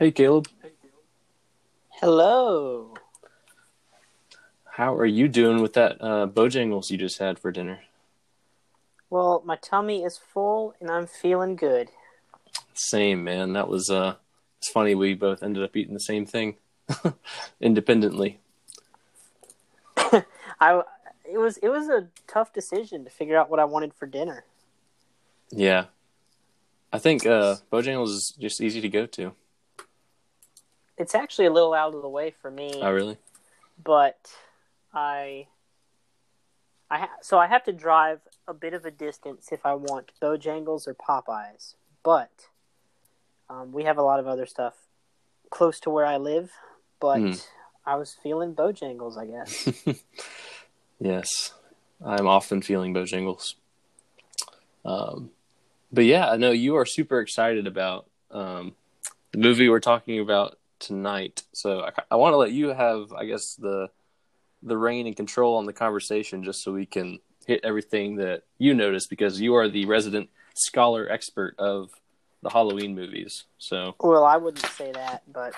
Hey, Caleb. Hello. How are you doing with that uh, Bojangles you just had for dinner? Well, my tummy is full and I'm feeling good. Same, man. That was uh, it's funny. We both ended up eating the same thing independently. I it was it was a tough decision to figure out what I wanted for dinner. Yeah, I think uh, Bojangles is just easy to go to. It's actually a little out of the way for me, Oh, really? but I I ha- so I have to drive a bit of a distance if I want Bojangles or Popeyes, but um, we have a lot of other stuff close to where I live. But Mm. I was feeling Bojangles, I guess. Yes, I'm often feeling Bojangles. Um, but yeah, I know you are super excited about um, the movie we're talking about tonight. So I, I want to let you have, I guess, the the reign and control on the conversation, just so we can hit everything that you notice, because you are the resident scholar expert of the Halloween movies. So well, I wouldn't say that, but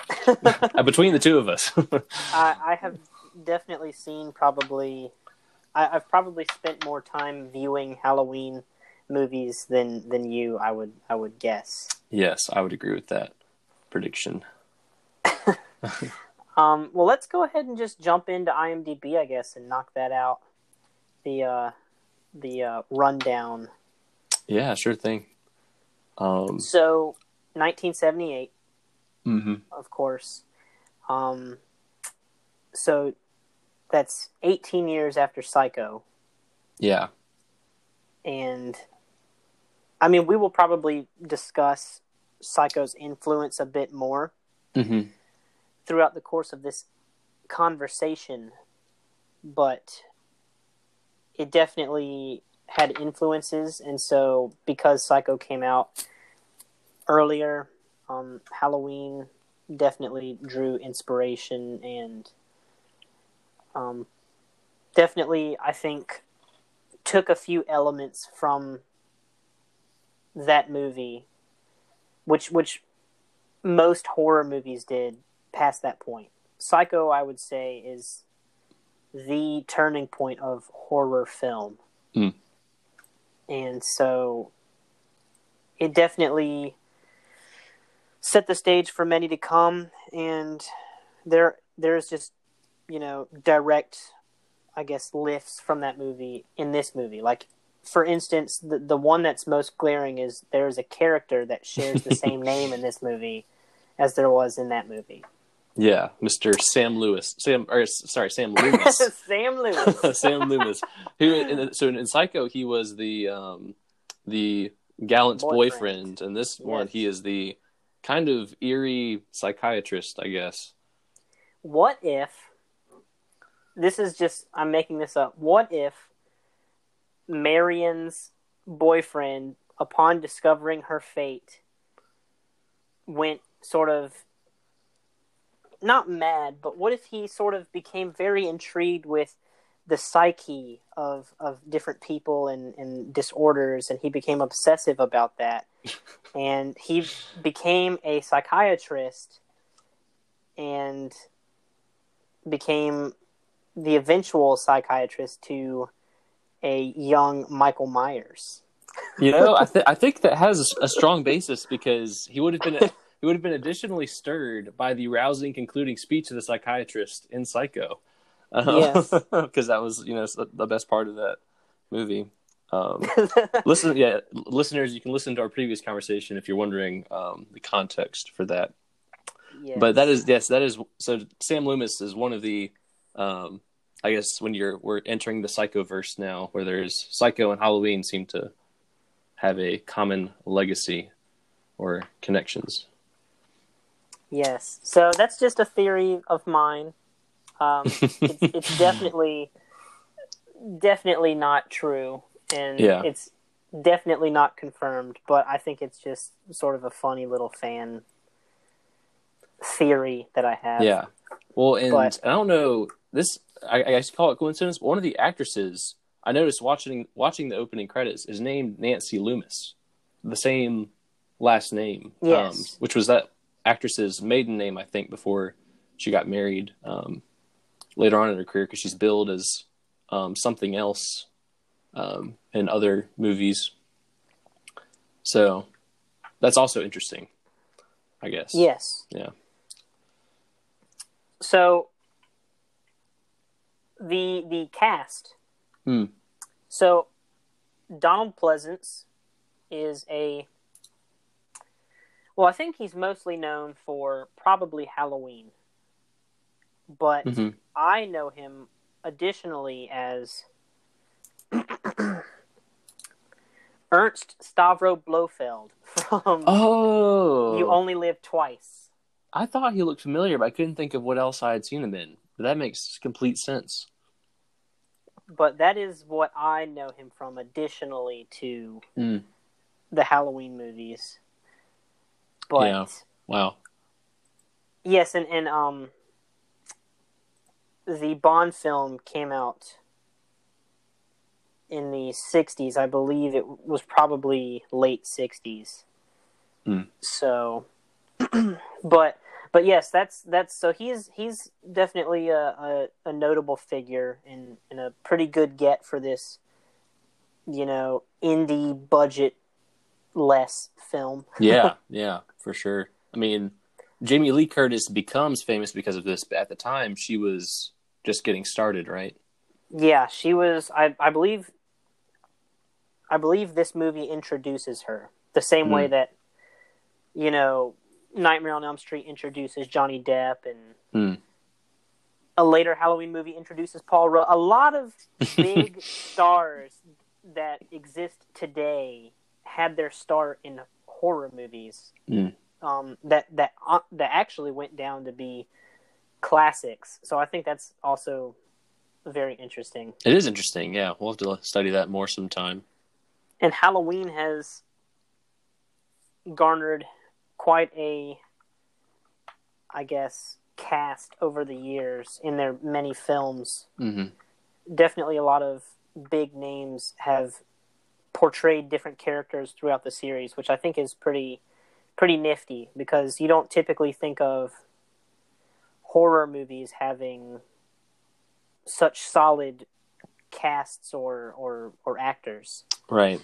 uh, between the two of us, I, I have definitely seen probably. I, I've probably spent more time viewing Halloween movies than than you. I would I would guess. yes, I would agree with that prediction. Um, well, let's go ahead and just jump into IMDb, I guess, and knock that out. The uh, the uh, rundown. Yeah, sure thing. Um, So, 1978, mhm. of course. Um, so that's 18 years after Psycho. Yeah. and I mean, we will probably discuss Psycho's influence a bit more hmm throughout the course of this conversation, but it definitely had influences, and so because Psycho came out earlier, um, Halloween definitely drew inspiration and um, definitely, I think, took a few elements from that movie, which which most horror movies did past that point. Psycho, I would say, is the turning point of horror film. Mm. And so it definitely set the stage for many to come and there there's just you know direct I guess lifts from that movie in this movie. Like for instance, the the one that's most glaring is there's a character that shares the same name in this movie as there was in that movie. Yeah, Mr. Sam Lewis. Sam, or sorry, Sam Loomis. Sam Lewis. Sam Loomis. Who? In, so in Psycho, he was the um, the gallant boyfriend, Boyfriend. and this one, he is the kind of eerie psychiatrist, I guess. What if this is just I'm making this up. What if Marion's boyfriend upon discovering her fate went sort of not mad, but what if he sort of became very intrigued with the psyche of of different people and, and disorders and he became obsessive about that and he became a psychiatrist and became the eventual psychiatrist to a young Michael Myers. You know, I, th- I think that has a strong basis because he would have been he would have been additionally stirred by the rousing concluding speech of the psychiatrist in Psycho. Yes. because that was you know the best part of that movie. Um, listen, yeah, listeners, you can listen to our previous conversation if you're wondering um, the context for that. Yes. But that is yes, that is so. Sam Loomis is one of the, um, I guess when you're we're entering the Psycho verse now, where there's Psycho and Halloween seem to have a common legacy or connections. Yes. So that's just a theory of mine. Um, it's, it's definitely, definitely not true, and Yeah. it's definitely not confirmed. But I think it's just sort of a funny little fan theory that I have. Yeah. Well, and But- I don't know this. I, I guess call it coincidence. But one of the actresses I noticed watching watching the opening credits is named Nancy Loomis, the same last name. Yes. Um, which was that actress's maiden name, I think, before she got married um, later on in her career because she's billed as um, something else um, in other movies. So that's also interesting, I guess. Yes. Yeah. So the the cast. Hmm. So Donald Pleasence is a well, I think he's mostly known for probably Halloween. But hmm I know him additionally as Ernst Stavro Blofeld from Oh, You Only Live Twice. I thought he looked familiar, but I couldn't think of what else I had seen him in. But that makes complete sense. But that is what I know him from additionally to Hmm. the Halloween movies. But Yeah. Wow. yes, and, and um the Bond film came out in the 60s. I believe it was probably late 60s. Hmm. So but but yes, that's that's so he's he's definitely a, a, a notable figure and, and a pretty good get for this you know indie budget less film. Yeah, yeah, for sure. I mean, Jamie Lee Curtis becomes famous because of this, but at the time she was just getting started, right? Yeah, she was. I I believe. I believe this movie introduces her the same way Hmm. that, you know, Nightmare on Elm Street introduces Johnny Depp, and Hmm. a later Halloween movie introduces Paul Rudd. A lot of big stars that exist today had their start in horror movies. Hmm. Um, that that uh, that actually went down to be classics. So I think that's also very interesting. It is interesting. Yeah, we'll have to study that more sometime. and Halloween has garnered quite a, I guess, cast over the years in their many films. hmm Definitely, a lot of big names have portrayed different characters throughout the series, which I think is pretty, pretty nifty because you don't typically think of horror movies having such solid casts or or or actors. Right.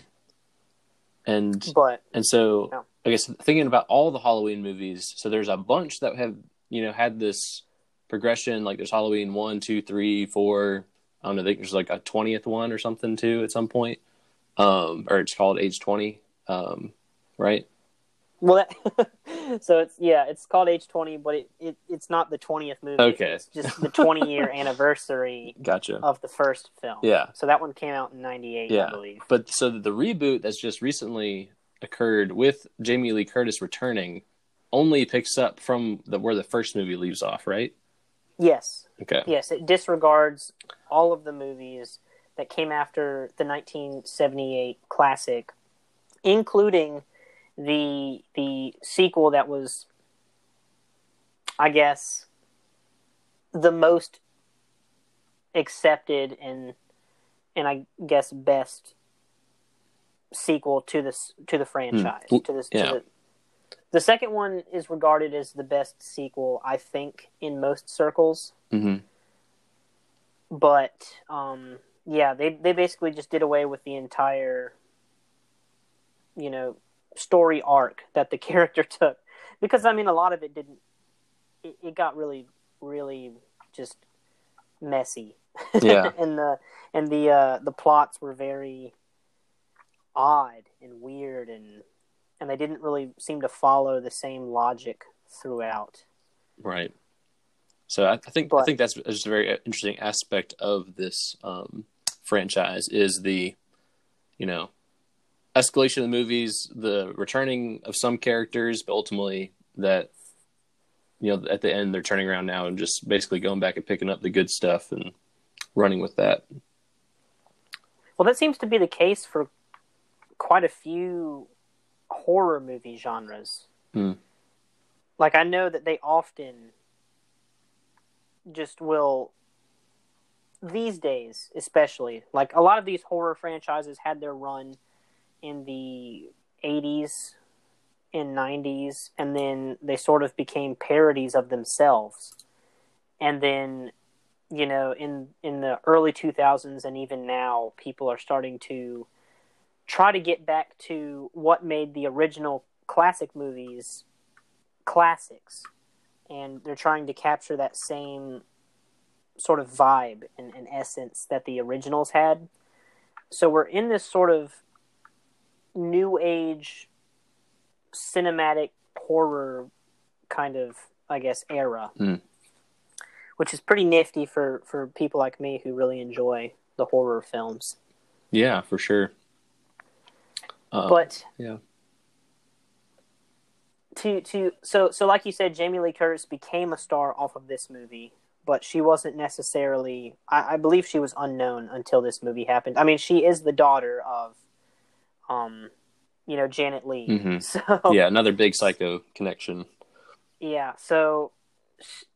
And But and so No. I guess thinking about all the Halloween movies, so there's a bunch that have you know had this progression. Like there's Halloween one, two, three, four. I don't know. I think there's like a twentieth one or something too at some point. Um, or it's called H20. Um, right. Well, that, so it's yeah, it's called H20, but it, it it's not the twentieth movie. Okay. it's just the twenty year anniversary Gotcha. of the first film. Yeah. So that one came out in ninety eight, Yeah. I believe. But so the reboot that's just recently occurred with Jamie Lee Curtis returning only picks up from the where the first movie leaves off, right? Yes, Okay. yes, it disregards all of the movies that came after the nineteen seventy eight classic, including the the sequel that was, I guess, the most accepted and and I guess best sequel to this to the franchise Hmm. to this Yeah. to the, the second one is regarded as the best sequel I think in most circles hmm but um yeah they they basically just did away with the entire you know story arc that the character took because I mean a lot of it didn't it, it got really really just messy Yeah. and the and the uh the plots were very odd and weird and and they didn't really seem to follow the same logic throughout Right. So I, I think I think that's just a very interesting aspect of this um, franchise is the, you know, escalation of the movies, the returning of some characters, but ultimately that, you know, at the end they're turning around now and just basically going back and picking up the good stuff and running with that. Well, that seems to be the case for quite a few horror movie genres. Hmm. Like, I know that they often just will, these days especially, like a lot of these horror franchises had their run in the 80s in 90s and then they sort of became parodies of themselves. And then you know in in the early 2000s and even now people are starting to try to get back to what made the original classic movies classics. And they're trying to capture that same sort of vibe and, and essence that the originals had so we're in this sort of new age cinematic horror kind of I guess era, Mm. which is pretty nifty for for people like me who really enjoy the horror films. Yeah, for sure. Uh, but yeah. to to so so like you said, Jamie Lee Curtis became a star off of this movie, but she wasn't necessarily. I, I believe she was unknown until this movie happened. I mean, she is the daughter of, um, you know, Janet Leigh. Mhm. So yeah, another big psycho connection. Yeah, so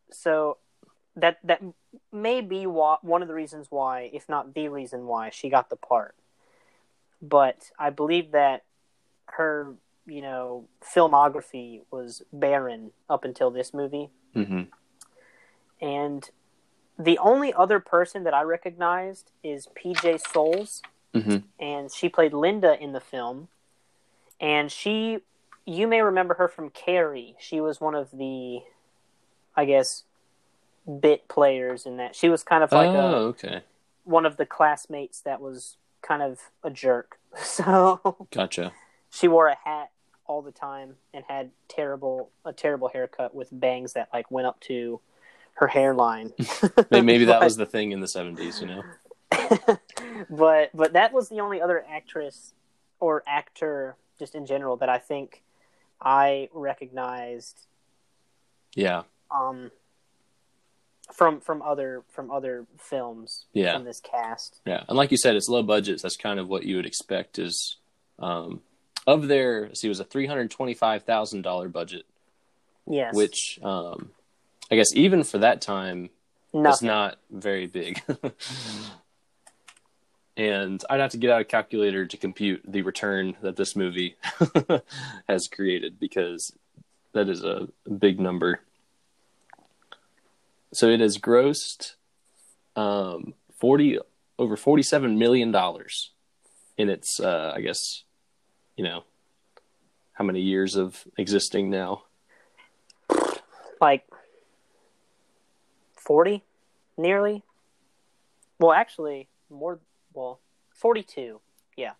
so that that may be why, one of the reasons why, if not the reason why, she got the part. But I believe that her, you know, filmography was barren up until this movie, hmm and the only other person that I recognized is PJ Soles, hmm and she played Linda in the film. And she, you may remember her from Carrie. She was one of the, I guess, bit players in that. She was kind of like oh, a, okay. one of the classmates that was kind of a jerk. So Gotcha. she wore a hat all the time and had terrible a terrible haircut with bangs that like went up to her hairline. Maybe, that But- was the thing in the 70s, you know? but but that was the only other actress or actor just in general that I think I recognized Yeah. um from from other from other films Yeah. from this cast. Yeah. And like you said, it's low budgets. That's kind of what you would expect is um, of their, see, it was a $325,000 budget, Yes. which um, I guess even for that time, it's not very big. and I'd have to get out a calculator to compute the return that this movie has created because that is a big number. So it has grossed um, forty over forty seven million dollars in its uh, I guess you know how many years of existing now. like 40 nearly. Well, actually more well 42. Yeah.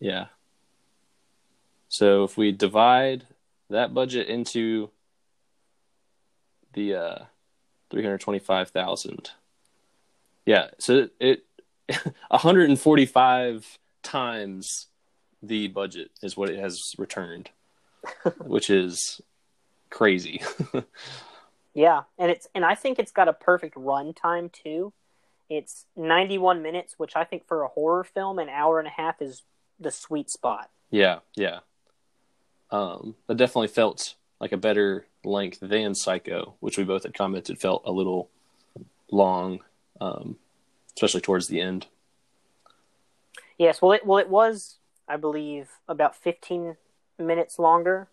Yeah. So if we divide that budget into the uh, three hundred twenty-five thousand, yeah, so it one hundred and forty-five times the budget is what it has returned, which is crazy. Yeah, and it's and I think it's got a perfect run time too. It's 91 minutes, which I think for a horror film, an hour and a half is the sweet spot. yeah, yeah. Um, definitely felt like a better length than Psycho, which we both had commented felt a little long, um, especially towards the end. Yes, well, it well it was, I believe, about 15 minutes longer,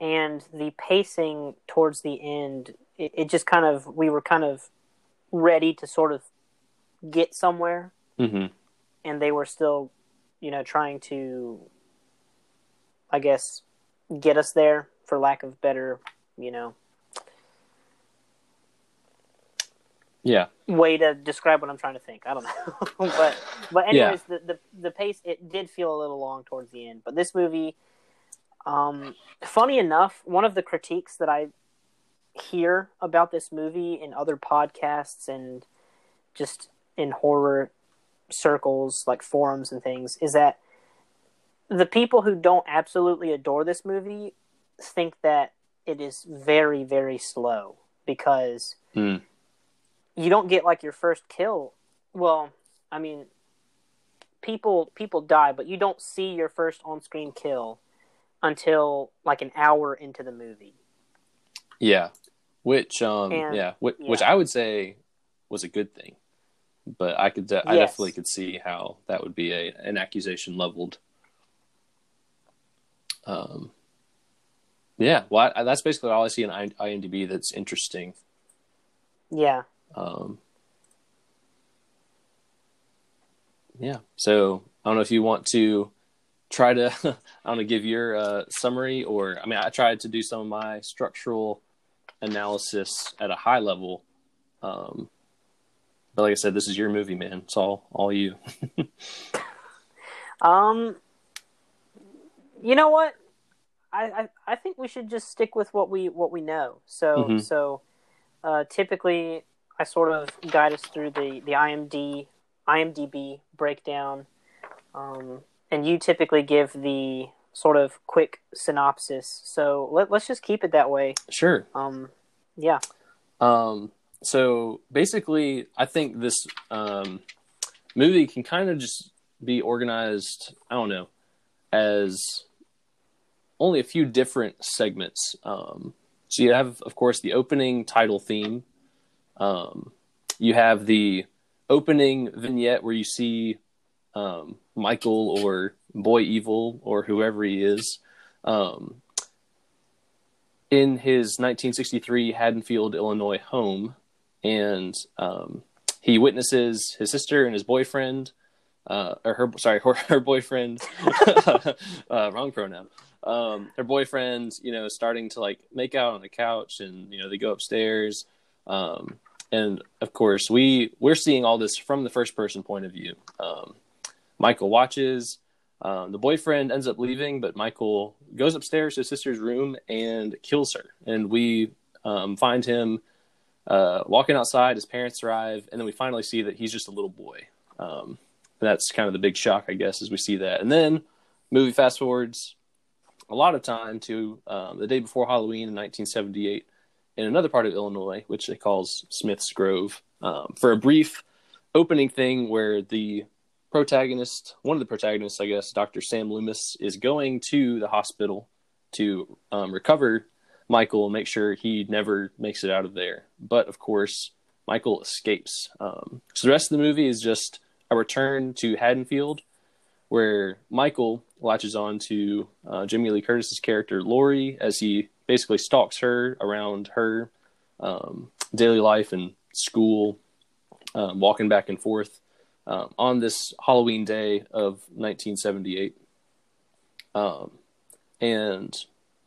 and the pacing towards the end, it, it just kind of we were kind of ready to sort of get somewhere, hmm and they were still, you know, trying to, I guess, get us there for lack of better, you know, Yeah, way to describe what I'm trying to think. I don't know, but but anyways, the, the the pace it did feel a little long towards the end. But this movie, um, funny enough, one of the critiques that I hear about this movie in other podcasts and just in horror circles like forums and things is that the people who don't absolutely adore this movie think that it is very very slow because Hmm. you don't get like your first kill well i mean people people die but you don't see your first on-screen kill until like an hour into the movie yeah. Which, um, And- yeah, which, yeah. which I would say was a good thing, but I could, de- I definitely could see how that would be a an accusation leveled. Um, Yeah, well, I, that's basically all I see in IMDb that's interesting. Yeah. Um, yeah. So I don't know if you want to try to I don't know give your uh, summary or I mean I tried to do some of my structural analysis at a high level. Um, but like I said, this is your movie, man. It's all all you. um, you know what? I, I I think we should just stick with what we what we know. So mm-hmm. so, uh, typically I sort of guide us through the the IMD IMDb breakdown, um, and you typically give the sort of quick synopsis. So let, let's just keep it that way. Sure. Um, yeah. Um, so basically, I think this um, movie can kind of just be organized. I don't know as only a few different segments. Um, so you have, of course, the opening title theme. Um, you have the opening vignette where you see um, Michael or Boy Evil or whoever he is um, in his 1963 Haddonfield, Illinois home, and um, he witnesses his sister and his boyfriend, uh, or her sorry, her, her boyfriend, uh, wrong pronoun. Um, her boyfriend, you know, starting to like make out on the couch, and you know they go upstairs. Um, and of course we we're seeing all this from the first person point of view um, michael watches um, the boyfriend ends up leaving but michael goes upstairs to his sister's room and kills her. And we um, find him uh, walking outside his parents arrive and then we finally see that he's just a little boy. Um, that's kind of the big shock i guess as we see that. And then movie fast forwards a lot of time to um, the day before halloween in 1978 in another part of Illinois, which it calls Smith's Grove, um, for a brief opening thing where the protagonist, one of the protagonists, I guess, Dr. Sam Loomis, is going to the hospital to um, recover Michael and make sure he never makes it out of there. But of course, Michael escapes. Um, so the rest of the movie is just a return to Haddonfield, where Michael latches on to uh, Jamie Lee Curtis's character Laurie as he basically stalks her around her um, daily life and school, um, walking back and forth um, on this Halloween day of 1978. Um, and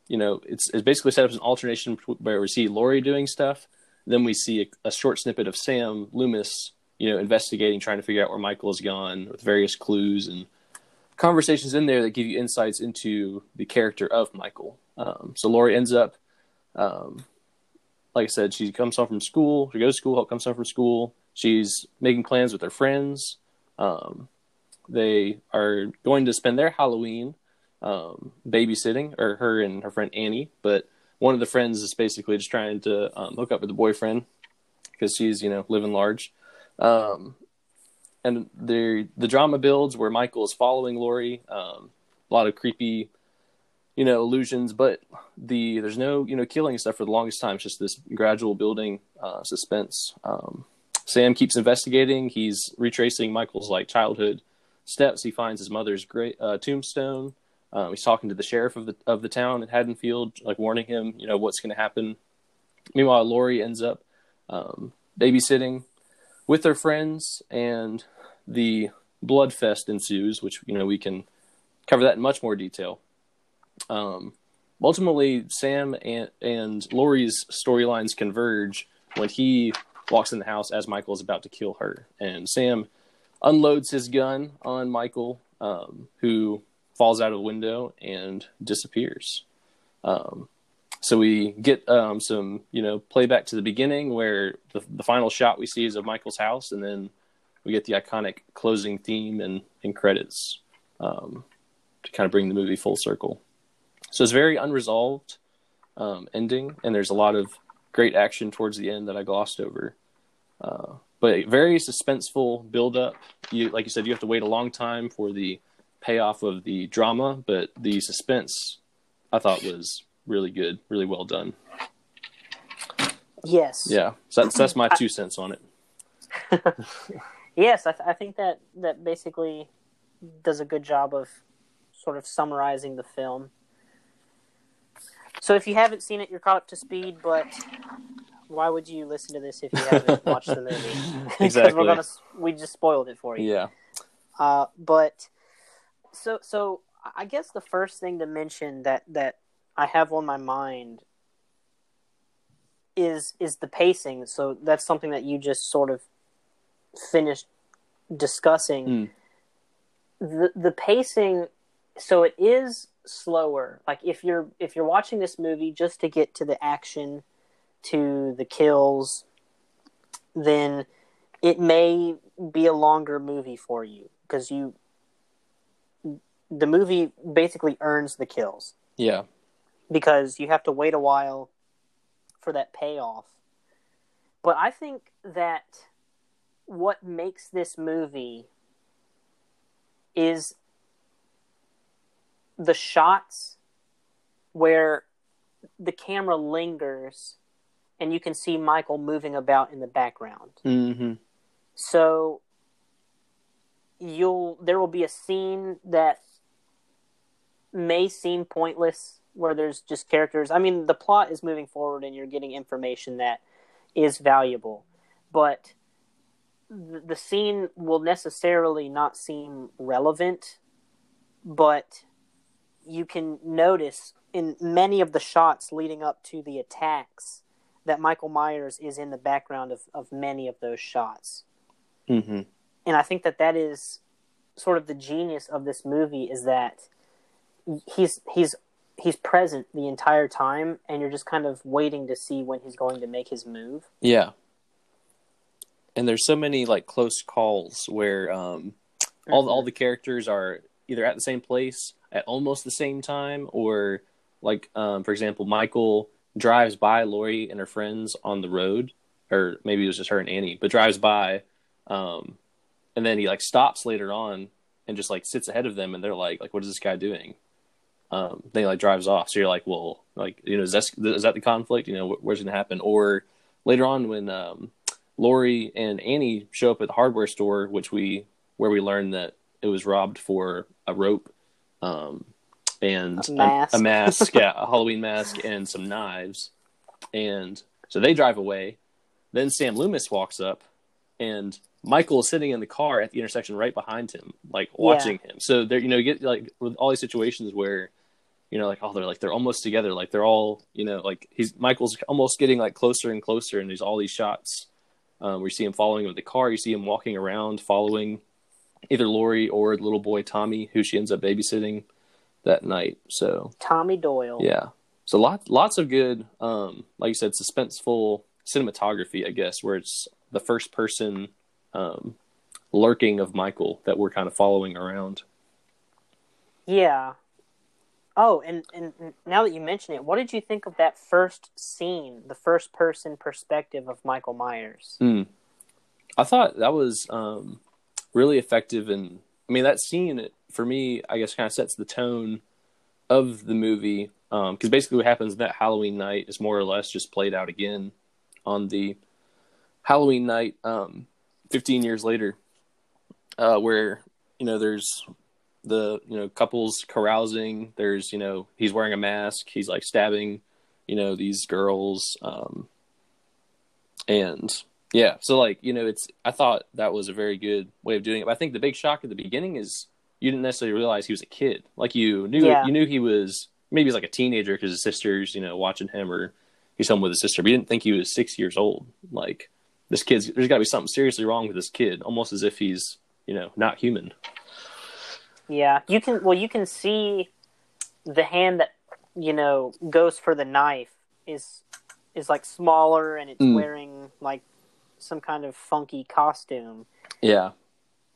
you know, it's it's basically set up as an alternation where we see Laurie doing stuff, then we see a, a short snippet of Sam Loomis, you know, investigating, trying to figure out where Michael has gone with various clues and conversations in there that give you insights into the character of Michael. Um, so Laurie ends up, um, like I said, she comes home from school. She goes to school, comes home from school. She's making plans with her friends. Um, they are going to spend their Halloween um, babysitting, or her and her friend Annie. But one of the friends is basically just trying to um, hook up with the boyfriend because she's, you know, living large. Um, and the the drama builds where Michael is following Laurie. a lot of creepy you know illusions but the there's no you know killing stuff for the longest time it's just this gradual building uh, suspense um, sam keeps investigating. He's retracing michael's like childhood steps. He finds his mother's great uh, tombstone. Um, he's talking to the sheriff of the of the town in haddonfield like warning him you know what's going to happen. Meanwhile laurie ends up um, babysitting with her friends and the blood fest ensues which you know we can cover that in much more detail. Um, ultimately, Sam and, and Laurie's storylines converge when he walks in the house as Michael is about to kill her. And Sam unloads his gun on Michael, um, who falls out of the window and disappears. Um, so we get um, some, you know, playback to the beginning where the, the final shot we see is of Michael's house, and then we get the iconic closing theme and, and credits um, to kind of bring the movie full circle. So it's very unresolved um, ending, and there's a lot of great action towards the end that I glossed over. Uh, but very suspenseful build up. You like you said, you have to wait a long time for the payoff of the drama, but the suspense I thought was really good, really well done. Yes. Yeah. So that's that's my two cents on it. yes, I, th- I think that that basically does a good job of sort of summarizing the film. So if you haven't seen it, you're caught up to speed. But why would you listen to this if you haven't watched the movie? because Exactly. we're gonna we just spoiled it for you. Yeah. Uh, but so so I guess the first thing to mention that that I have on my mind is is the pacing. So that's something that you just sort of finished discussing. Mm. The the pacing so it is slower. Like if you're if you're watching this movie just to get to the action, to the kills, then it may be a longer movie for you because you the movie basically earns the kills Yeah. because you have to wait a while for that payoff. But I think that what makes this movie is the shots where the camera lingers and you can see Michael moving about in the background. Mm-hmm. So you'll there will be a scene that may seem pointless where there's just characters. I mean, the plot is moving forward and you're getting information that is valuable, but the, the scene will necessarily not seem relevant, but you can notice in many of the shots leading up to the attacks that Michael Myers is in the background of, of many of those shots Mm-hmm. and I think that that is sort of the genius of this movie is that he's he's he's present the entire time, and you're just kind of waiting to see when he's going to make his move. Yeah. And there's so many like close calls where um, all all the characters are either at the same place at almost the same time, or like um, for example, Michael drives by Laurie and her friends on the road, or maybe it was just her and Annie, but drives by, um, and then he like stops later on and just like sits ahead of them, and they're like, like, what is this guy doing? Um, then he like drives off. So you're like, well, like, you know, is that is that the conflict? You know, wh- where's gonna happen? Or later on when um, Laurie and Annie show up at the hardware store, which we where we learn that it was robbed for a rope, um, and A mask. a, mask, yeah, a Halloween mask, and some knives, and so they drive away. Then Sam Loomis walks up, and Michael is sitting in the car at the intersection right behind him, like watching him. So there, you know, you get like with all these situations where, you know, like oh, they're like they're almost together, like they're all, you know, like he's Michael's almost getting like closer and closer, and there's all these shots um, where you see him following him with the car, you see him walking around following either Laurie or the little boy Tommy, who she ends up babysitting that night. So Tommy Doyle. yeah. So lots lots of good, um, like you said, suspenseful cinematography, I guess, where it's the first person um, lurking of Michael that we're kind of following around. Yeah. Oh, and, and now that you mention it, what did you think of that first scene, the first person perspective of Michael Myers? Mm. I thought that was um, really effective, and I mean that scene for me, I guess, kind of sets the tone of the movie because basically what happens that Halloween night is more or less just played out again on the Halloween night, um, 15 years later, uh, where you know there's the you know couples carousing. There's you know he's wearing a mask. He's like stabbing, you know these girls, um, and yeah. So like you know it's I thought that was a very good way of doing it. But I think the big shock at the beginning is you didn't necessarily realize he was a kid. Like you knew Yeah. you knew he was maybe he's like a teenager because his sister's you know watching him or he's home with his sister. But you didn't think he was six years old. Like this kid's there's got to be something seriously wrong with this kid, almost as if he's you know not human. Yeah, you can. Well, you can see the hand that you know goes for the knife is is like smaller, and it's Mm. wearing like some kind of funky costume, Yeah,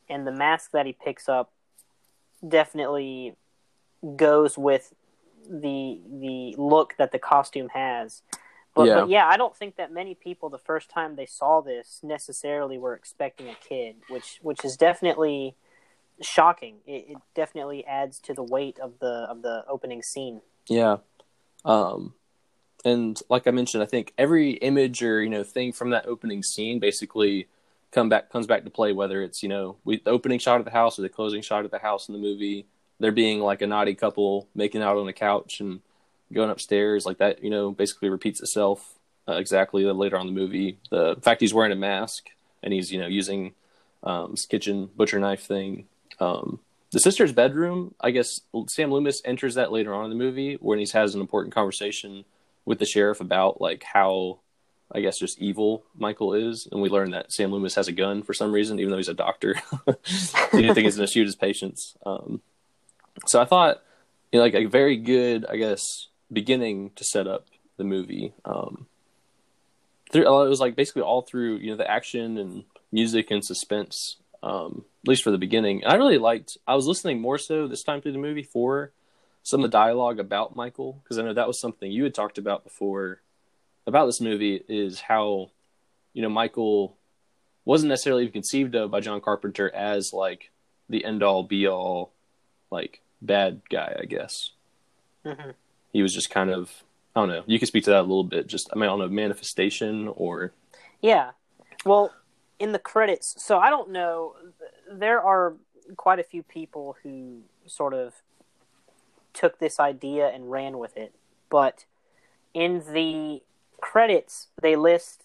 and the mask that he picks up definitely goes with the the look that the costume has. But Yeah. but yeah, I don't think that many people the first time they saw this necessarily were expecting a kid, which which is definitely shocking. It, it definitely adds to the weight of the of the opening scene. Yeah. Um and like I mentioned, I think every image or, you know, thing from that opening scene basically come back comes back to play whether it's, you know, we, the opening shot of the house or the closing shot of the house in the movie, there being like a naughty couple making out on the couch and going upstairs, like that, you know, basically repeats itself uh, exactly later on the movie. The fact he's wearing a mask and he's, you know, using um, his kitchen butcher knife thing. Um, the sister's bedroom, I guess Sam Loomis enters that later on in the movie when he has an important conversation with the sheriff about like how I guess just evil Michael is, and we learn that Sam Loomis has a gun for some reason, even though he's a doctor. he didn't think he's going to shoot his patients. Um, so I thought, you know, like a very good, I guess, beginning to set up the movie. Um, through, it was like basically all through, you know, the action and music and suspense, um, at least for the beginning. And I really liked. I was listening more so this time through the movie for some of the dialogue about Michael because I know that was something you had talked about before about this movie is how you know Michael wasn't necessarily even conceived of by John Carpenter as like the end all be all like bad guy, I guess. Mm-hmm. He was just kind of I don't know. You can speak to that a little bit. Just I mean, I don't know manifestation or yeah. Well, in the credits, so I don't know. There are quite a few people who sort of took this idea and ran with it, but in the credits they list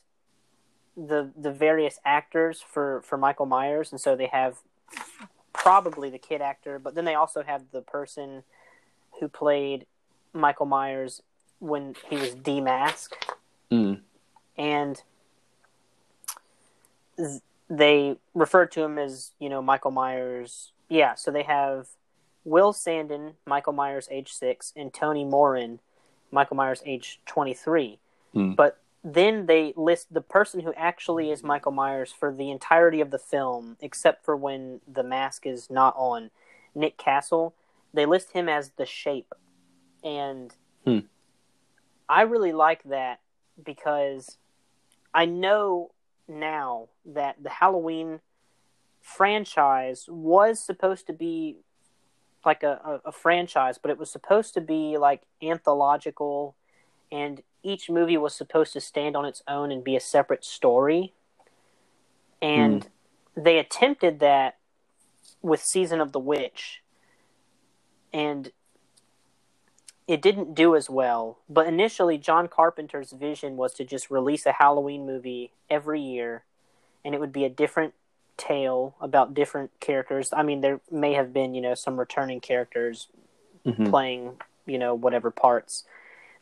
the the various actors for for Michael Myers, and so they have probably the kid actor, but then they also have the person who played Michael Myers when he was demasked, mm. and they refer to him as you know Michael Myers. Yeah, so they have Will Sandin, Michael Myers, age six, and Tony Moran, Michael Myers, age twenty three. Mm. But then they list the person who actually is Michael Myers for the entirety of the film, except for when the mask is not on. Nick Castle, they list him as the Shape, and hmm. I really like that because I know now that the Halloween franchise was supposed to be like a, a, a franchise, but it was supposed to be like anthological and each movie was supposed to stand on its own and be a separate story. And mm. they attempted that with Season of the Witch. And it didn't do as well. But initially, John Carpenter's vision was to just release a Halloween movie every year, and it would be a different tale about different characters. I mean, there may have been, you know, some returning characters mm-hmm. playing, you know, whatever parts.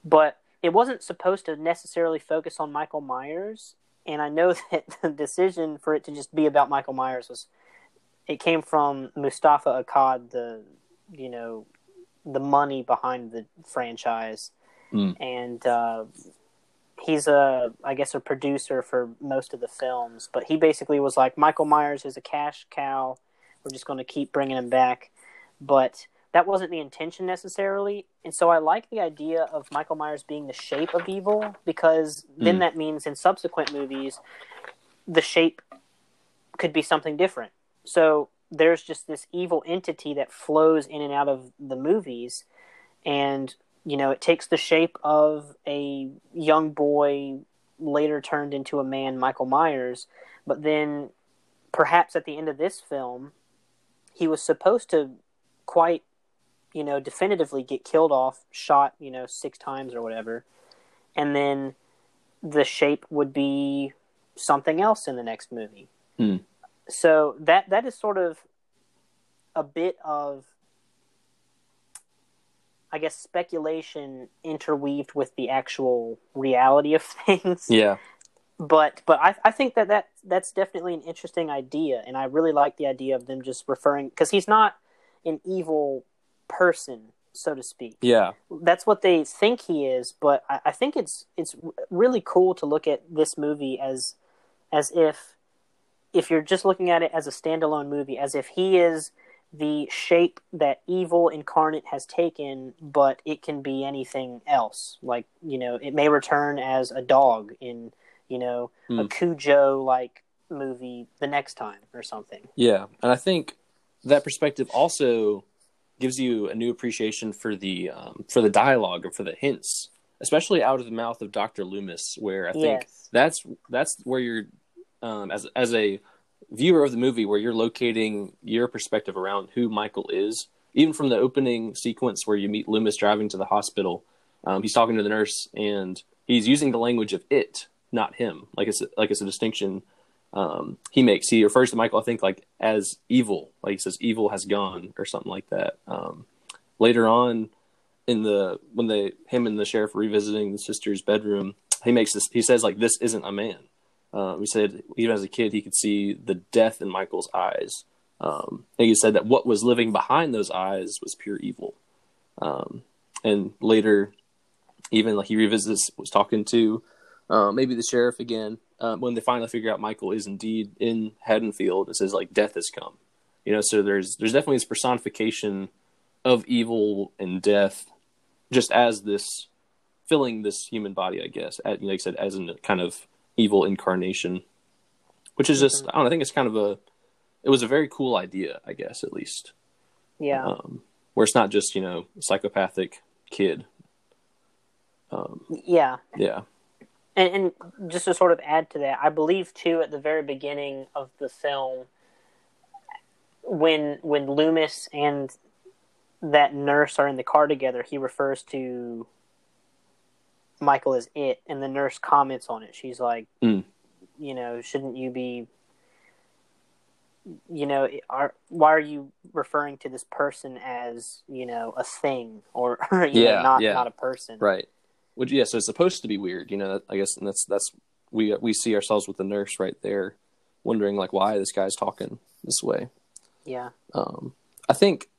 But it wasn't supposed to necessarily focus on Michael Myers, and I know that the decision for it to just be about Michael Myers was it came from Moustapha Akkad, the you know the money behind the franchise, mm. and uh, he's a I guess a producer for most of the films. But he basically was like Michael Myers is a cash cow. We're just going to keep bringing him back, but that wasn't the intention necessarily. And so I like the idea of Michael Myers being the shape of evil because then mm. that means in subsequent movies, the shape could be something different. So there's just this evil entity that flows in and out of the movies. And, you know, it takes the shape of a young boy later turned into a man, Michael Myers. But then perhaps at the end of this film, he was supposed to quite you know, definitively get killed off, shot, you know, six times or whatever, and then the shape would be something else in the next movie. Hmm. So that that is sort of a bit of I guess speculation interweaved with the actual reality of things. Yeah. But but I I think that, that that's definitely an interesting idea and I really like the idea of them just referring cuz he's not an evil person, so to speak. Yeah, that's what they think he is. But I, I think it's it's really cool to look at this movie as as if if you're just looking at it as a standalone movie, as if he is the shape that evil incarnate has taken, but it can be anything else. Like, you know, it may return as a dog in, you know, mm. a. Cujo like movie the next time or something. Yeah. And I think that perspective also gives you a new appreciation for the um, for the dialogue and for the hints, especially out of the mouth of Doctor Loomis, where I think yes. that's that's where you're um, as as a viewer of the movie, where you're locating your perspective around who Michael is, even from the opening sequence where you meet Loomis driving to the hospital. um, he's talking to the nurse and he's using the language of it, not him. Like it's like it's a distinction um, he makes. He refers to Michael, I think, like as evil. Like he says, "Evil has gone" or something like that. Um, later on, in the when they him and the sheriff revisiting the sister's bedroom, he makes this. He says, like, "This isn't a man." Um, he said even as a kid he could see the death in Michael's eyes. Um, and he said that what was living behind those eyes was pure evil. Um, and later, even like he revisits, was talking to uh, maybe the sheriff again uh, when they finally figure out Michael is indeed in Haddonfield. It says like death has come, you know. So there's there's definitely this personification of evil and death, just as this filling this human body, I guess. At, like I said, as a kind of evil incarnation, which is just mm-hmm. I don't know, I think it's kind of a it was a very cool idea, I guess at least. Yeah. Um, where it's not just you know psychopathic kid. Um, yeah. Yeah. And, and just to sort of add to that, I believe too at the very beginning of the film, when when Loomis and that nurse are in the car together, he refers to Michael as it, and the nurse comments on it. She's like, mm. you know, shouldn't you be, you know, are why are you referring to this person as you know a thing or yeah, know, not yeah. not a person? Right. Which yeah, so it's supposed to be weird, you know. I guess and that's that's we we see ourselves with the nurse right there, wondering like why this guy's talking this way. Yeah. Um, I think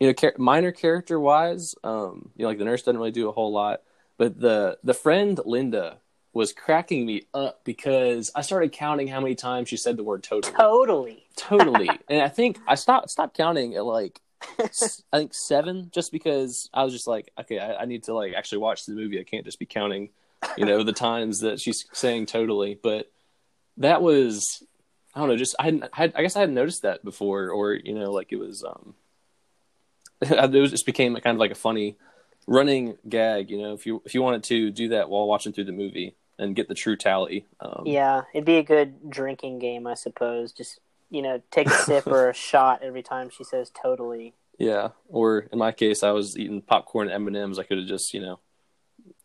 you know, char- minor character wise, um, you know, like the nurse doesn't really do a whole lot, but the the friend Linda was cracking me up because I started counting how many times she said the word totally. Totally. Totally. and I think I stopped stopped counting at like I think seven, just because I was just like, okay, I, I, need to like actually watch the movie. I can't just be counting, you know, the times that she's saying totally. But that was, I don't know, just I hadn't, I, had, I guess I hadn't noticed that before, or you know, like it was, um, it was just became kind of like a funny running gag. You know, if you if you wanted to do that while watching through the movie and get the true tally. Um, yeah, it'd be a good drinking game, I suppose. Just you know, take a sip or a shot every time she says totally. Yeah, or in my case, I was eating popcorn M and M's. I could have just you know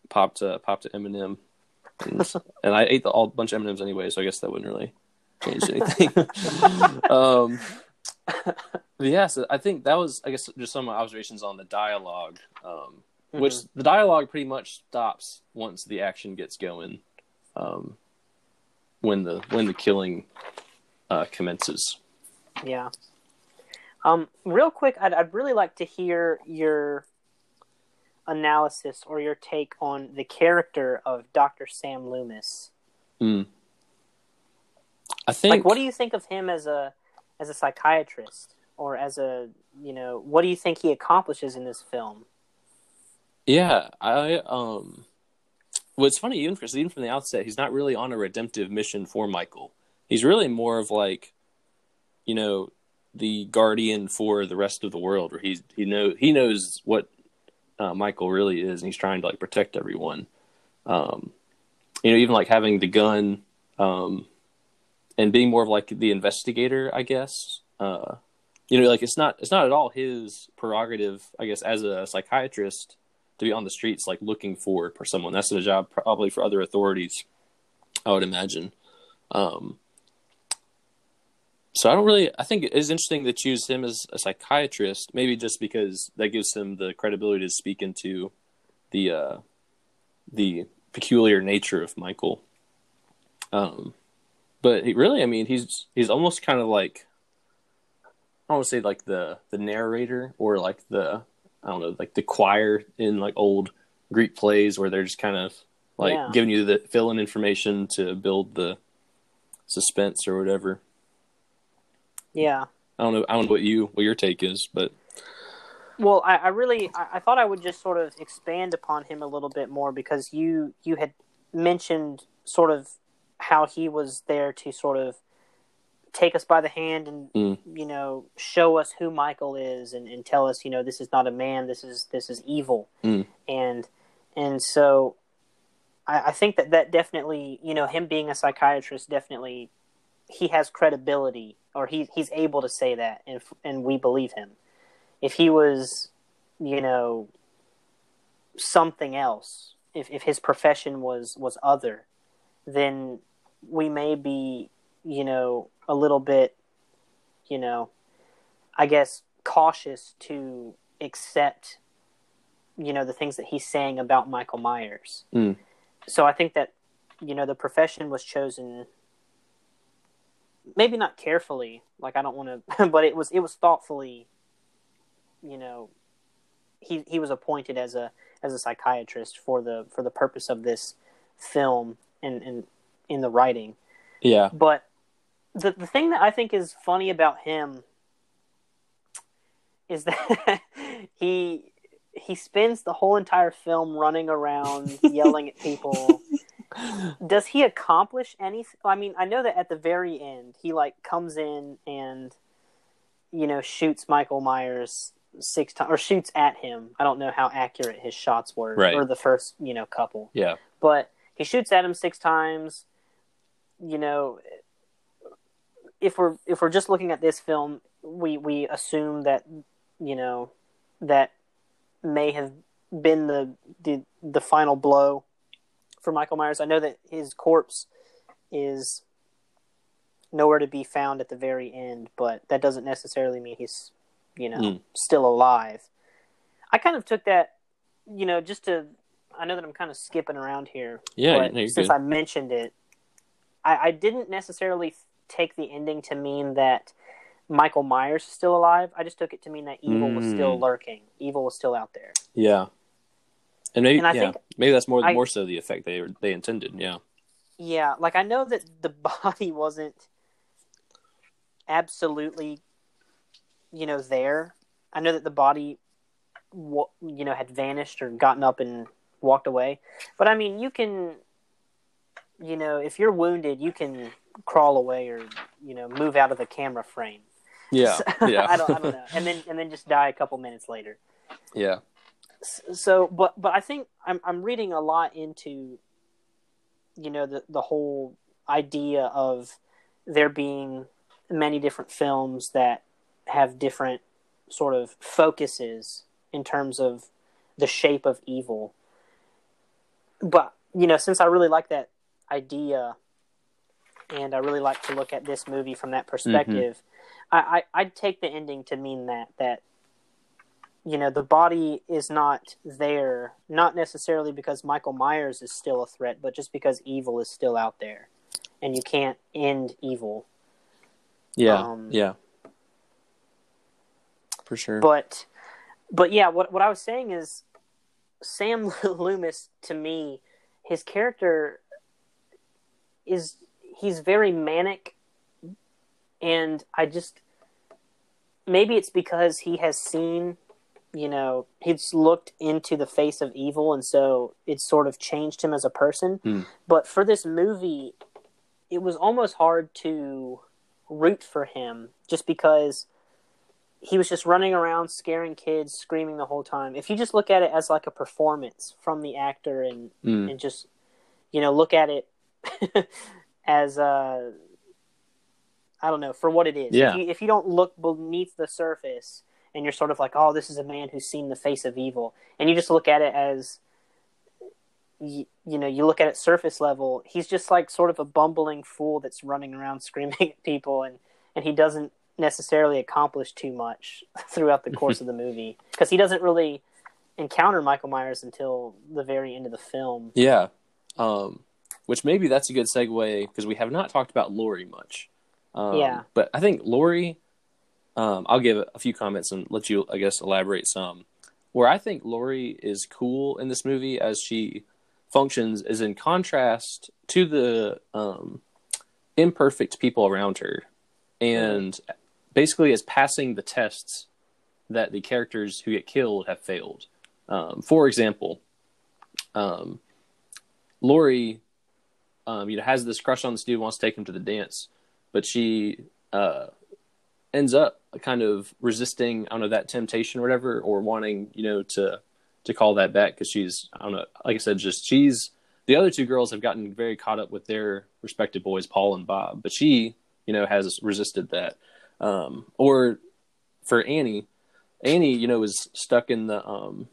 popped uh, popped an M and M, and I ate the, all bunch of M and M's anyway, so I guess that wouldn't really change anything. um, yeah, so I think that was, I guess, just some of my observations on the dialogue, um, mm-hmm. which the dialogue pretty much stops once the action gets going, um, when the when the killing uh, commences. Yeah. Um, real quick, I'd, I'd really like to hear your analysis or your take on the character of Dr. Sam Loomis. Mm. I think. Like, what do you think of him as a as a psychiatrist or as a you know what do you think he accomplishes in this film yeah i um what's funny even for even from the outset he's not really on a redemptive mission for michael he's really more of like you know the guardian for the rest of the world where he's he know he knows what uh, michael really is and he's trying to like protect everyone um you know even like having the gun um and being more of like the investigator, I guess. Uh, you know, like it's not it's not at all his prerogative, I guess, as a psychiatrist to be on the streets like looking for for someone. That's a job probably for other authorities, I would imagine. Um, so I don't really. I think it is interesting to choose him as a psychiatrist, maybe just because that gives him the credibility to speak into the uh, the peculiar nature of Michael. Um, but he really, I mean, he's he's almost kind of like I don't want to say like the the narrator or like the I don't know like the choir in like old Greek plays where they're just kind of like yeah. giving you the fill in information to build the suspense or whatever. Yeah. I don't know. I don't know what you what your take is, but well, I, I really I, I thought I would just sort of expand upon him a little bit more because you you had mentioned sort of how he was there to sort of take us by the hand and mm. you know show us who Michael is and, and tell us you know this is not a man this is this is evil mm. and and so I, I think that that definitely you know him being a psychiatrist definitely he has credibility or he he's able to say that and and we believe him if he was you know something else, if if his profession was was other, then we may be, you know, a little bit, you know, I guess cautious to accept, you know, the things that he's saying about Michael Myers. Mm. So I think that, you know, the profession was chosen maybe not carefully, like I don't want to, but it was it was thoughtfully, you know, he he was appointed as a as a psychiatrist for the for the purpose of this film and and in the writing. Yeah. But the the thing that I think is funny about him is that he he spends the whole entire film running around yelling at people. Does he accomplish anything? I mean, I know that at the very end he like comes in and you know shoots Michael Myers six times or shoots at him. I don't know how accurate his shots were Right. or the first, you know, couple. Yeah. But he shoots at him six times. You know, if we're if we're just looking at this film, we we assume that you know that may have been the the the final blow for Michael Myers. I know that his corpse is nowhere to be found at the very end, but that doesn't necessarily mean he's you know Mm. still alive. I kind of took that, you know, just to. I know that I'm kind of skipping around here, Yeah, but no, since good. I mentioned it, I, I didn't necessarily take the ending to mean that Michael Myers is still alive. I just took it to mean that evil was still Mm. lurking. Evil was still out there. Yeah. And maybe And I yeah, think- maybe that's more I- more so the effect they they intended. Yeah. Yeah, like I know that the body wasn't absolutely, you know, there. I know that the body, you know, had vanished or gotten up and walked away. But I mean, you can, you know, if you're wounded, you can crawl away or you know move out of the camera frame. Yeah. So- Yeah. I don't, I don't know, and then and then just die a couple minutes later. yeah. So but but i think i'm i'm reading a lot into you know the the whole idea of there being many different films that have different sort of focuses in terms of the shape of evil. But you know since i really like that idea and i really like to look at this movie from that mm-hmm. perspective I, I i'd take the ending to mean that that you know the body is not there not necessarily because michael myers is still a threat but just because evil is still out there and you can't end evil Yeah. Um, yeah. For sure. but but yeah what what i was saying is sam loomis to me his character is he's very manic and i just maybe it's because he has seen you know he's looked into the face of evil and so it's sort of changed him as a person Hmm. but for this movie it was almost hard to root for him just because he was just running around scaring kids screaming the whole time if you just look at it as like a performance from the actor and Mm. and just you know look at it as uh I don't know for what it is. Yeah. If you, if you don't look beneath the surface and you're sort of like, oh, this is a man who's seen the face of evil, and you just look at it as you, you know, you look at it surface level, he's just like sort of a bumbling fool that's running around screaming at people, and and he doesn't necessarily accomplish too much throughout the course of the movie because he doesn't really encounter Michael Myers until the very end of the film. Yeah. Um, which maybe that's a good segue because we have not talked about Laurie much. Um, Yeah. But I think Laurie, um, I'll give a few comments and let you, I guess, elaborate some. Where I think Laurie is cool in this movie as she functions is in contrast to the um, imperfect people around her and basically is passing the tests that the characters who get killed have failed. Um, for example, um, Laurie, um, you know, has this crush on this dude, wants to take him to the dance, but she uh, ends up kind of resisting, I don't know, that temptation or whatever, or wanting, you know, to to call that back because she's, I don't know, like I said, just she's the other two girls have gotten very caught up with their respective boys, Paul and Bob, but she, you know, has resisted that. Um, or for Annie, Annie, you know, was stuck in the um,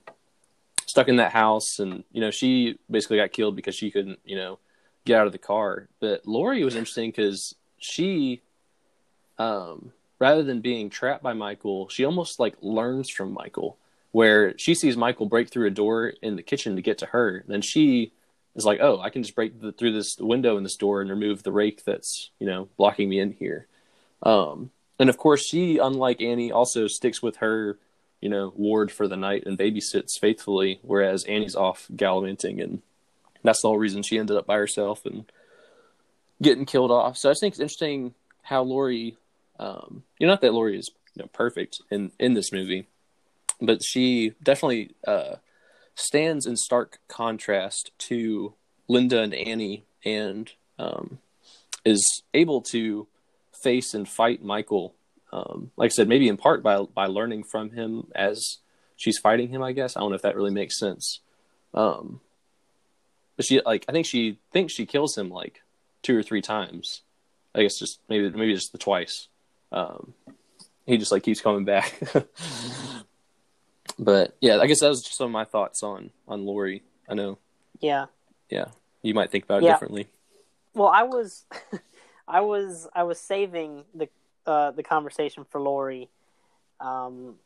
stuck in that house, and you know she basically got killed because she couldn't you know get out of the car. But Laurie was interesting because she, um, rather than being trapped by Michael, she almost like learns from Michael, where she sees Michael break through a door in the kitchen to get to her, then she is like, oh, I can just break the, through this window in this door and remove the rake that's you know blocking me in here. Um, and of course, she, unlike Annie, also sticks with her, you know, ward for the night and babysits faithfully, whereas Annie's off gallivanting, and that's the whole reason she ended up by herself and getting killed off. So I think it's interesting how Laurie, um, you know, not that Laurie is you know, perfect in in this movie, but she definitely uh, stands in stark contrast to Linda and Annie, and um, is able to face and fight Michael. Um, like I said, maybe in part by by learning from him as she's fighting him. I guess I don't know if that really makes sense. Um, but she like I think she thinks she kills him like two or three times. I guess just maybe maybe just the twice. Um, he just like keeps coming back. but yeah, I guess that was just some of my thoughts on on Laurie. I know. Yeah. Yeah, you might think about it Yeah. differently. Well, I was, I was, I was saving the uh, the conversation for Laurie, um,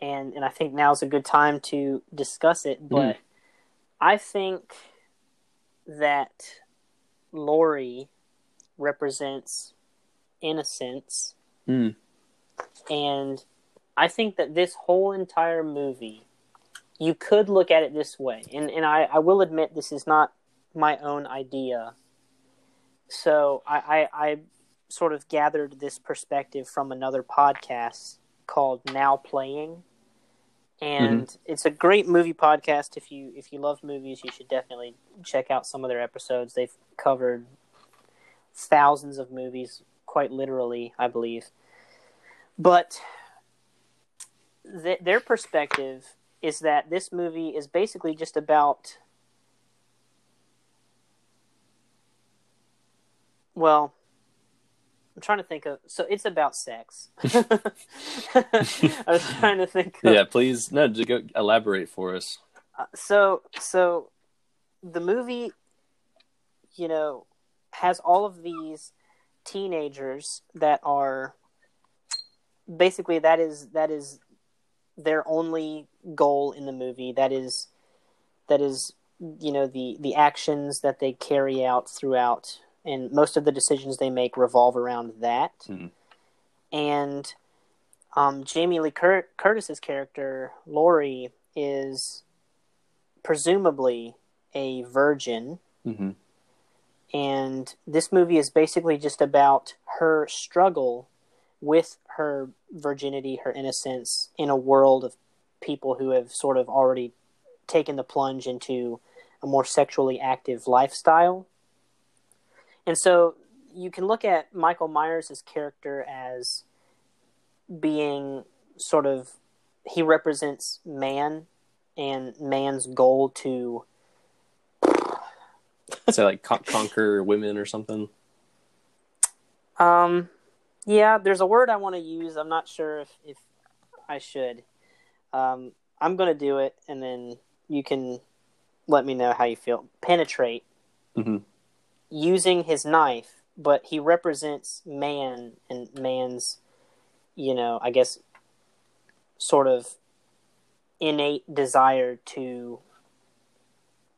and and I think now's a good time to discuss it. But I think that Laurie represents innocence, Mm. and I think that this whole entire movie, you could look at it this way, and and I, I will admit this is not my own idea. So I, I, I sort of gathered this perspective from another podcast called Now Playing, and it's a great movie podcast. If you if you love movies, you should definitely check out some of their episodes. They've covered thousands of movies, quite literally, I believe. But th- their perspective is that this movie is basically just about well i'm trying to think of so it's about sex i was trying to think of, Yeah, please no, to go elaborate for us. uh, so so the movie you know has all of these teenagers that are basically that is that is their only goal in the movie. That is that is you know the the actions that they carry out throughout and most of the decisions they make revolve around that. Mhm. and um, Jamie Lee Cur- Curtis's character Laurie is presumably a virgin. Hmm and this movie is basically just about her struggle with her virginity, her innocence in a world of people who have sort of already taken the plunge into a more sexually active lifestyle. And so you can look at Michael Myers' character as being sort of he represents man and man's goal to Say like con- conquer women or something. Um, yeah, there's a word I want to use. I'm not sure if, if I should. Um, I'm going to do it, and then you can let me know how you feel. Penetrate hmm using his knife, but he represents man and man's, you know, I guess, sort of innate desire to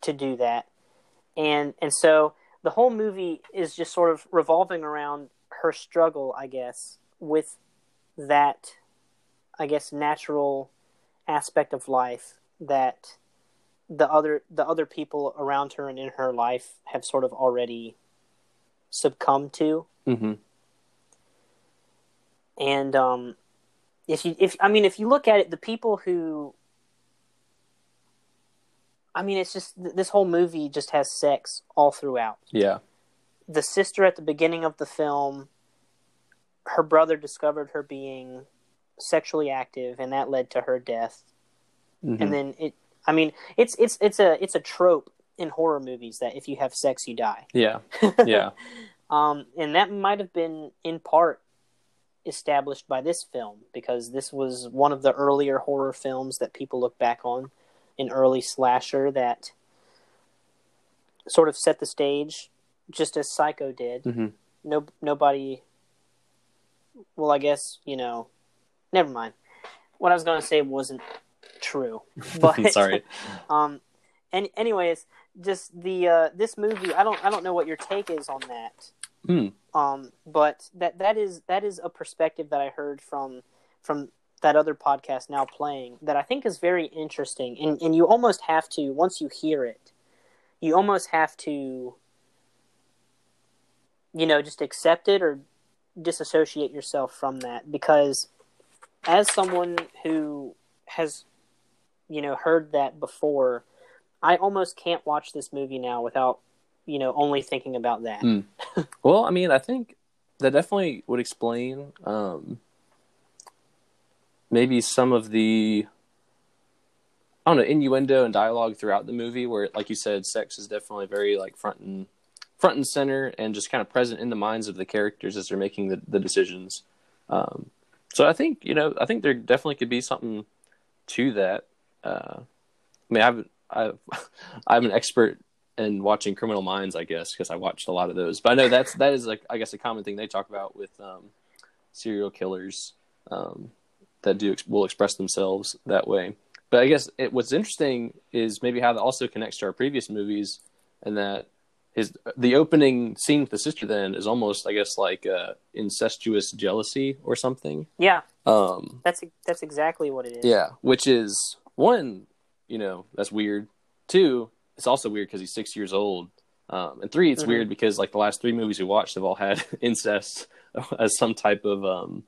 to do that, and and so the whole movie is just sort of revolving around her struggle, I guess, with that, I guess, natural aspect of life that the other the other people around her and in her life have sort of already succumbed to. Hmm and um if you if i mean if you look at it the people who i mean it's just this whole movie just has sex all throughout Yeah. the sister at the beginning of the film her brother discovered her being sexually active and that led to her death Mhm. and then it i mean it's it's it's a it's a trope in horror movies that if you have sex you die yeah. Yeah. um and that might have been in part established by this film because this was one of the earlier horror films that people look back on an early slasher that sort of set the stage, just as Psycho did. hmm No, nobody. Well, I guess you know. Never mind. What I was going to say wasn't true. But Sorry. Um, and anyways, just the uh, this movie. I don't I don't know what your take is on that. Hmm. Um, but that that is that is a perspective that I heard from from that other podcast now playing that I think is very interesting. And and you almost have to once you hear it, you almost have to you know just accept it or disassociate yourself from that because as someone who has you know heard that before i almost can't watch this movie now without you know only thinking about that Hmm. Well, I mean, I think that definitely would explain um, maybe some of the I don't know innuendo and dialogue throughout the movie, where, like you said, sex is definitely very like front and front and center, and just kind of present in the minds of the characters as they're making the, the decisions. Um, so I think you know, I think there definitely could be something to that. Uh, I mean, I've, I've I'm an expert in watching Criminal Minds, I guess, because I watched a lot of those. But I know that's that is like I guess a common thing they talk about with um, serial killers um, that do will express themselves that way. But I guess it, what's interesting is maybe how that also connects to our previous movies, and that his the opening scene with the sister then is almost I guess like uh, incestuous jealousy or something. yeah Um, that's that's exactly what it is yeah, which is one, you know, that's weird. Two, it's also weird because he's six years old. Um, and 3 it's Mhm. weird because like the last three movies we watched have all had incest as some type of um,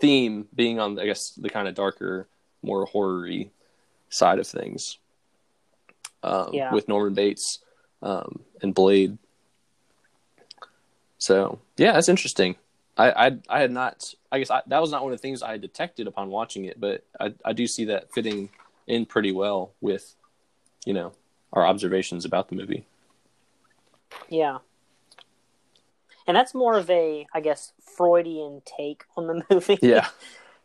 theme, being on I guess the kind of darker, more horror-y side of things. Um, Yeah. With Norman Bates um, and Blade. So yeah, that's interesting. I, I I had not. I guess I, that was not one of the things I detected upon watching it, but I I do see that fitting in pretty well with, you know, our observations about the movie. yeah and that's more of a i guess freudian take on the movie Yeah.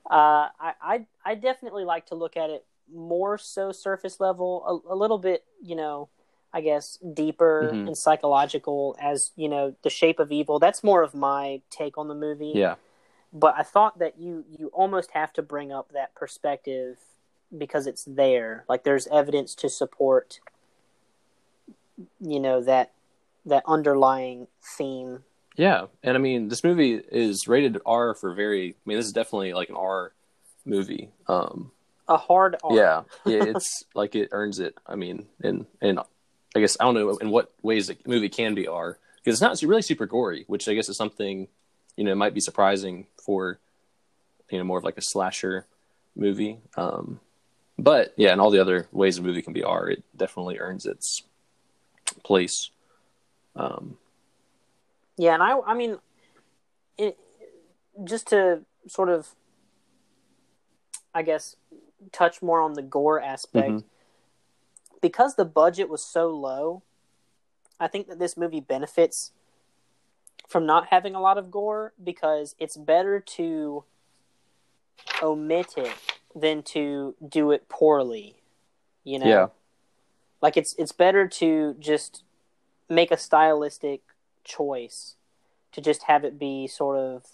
uh, I, I I definitely like to look at it more so surface level, a, a little bit, you know, I guess deeper Mhm. and psychological as you know, the shape of evil. That's more of my take on the movie. Yeah. But I thought that you you almost have to bring up that perspective because it's there. Like there's evidence to support, you know, that that underlying theme. Yeah, and I mean, this movie is rated R for very. I mean, this is definitely like an R movie. Um, A hard R. yeah, yeah, it's like it earns it. I mean, and and I guess I don't know in what ways the movie can be R because it's not really super gory, which I guess is something you know might be surprising for you know more of like a slasher movie. Um, but yeah, and all the other ways a movie can be R, it definitely earns its place. Um, Yeah, and I, I mean, it, just to sort of, I guess, touch more on the gore aspect, Mhm. because the budget was so low, I think that this movie benefits from not having a lot of gore because it's better to omit it than to do it poorly. You know, Yeah. like it's it's better to just make a stylistic choice to just have it be sort of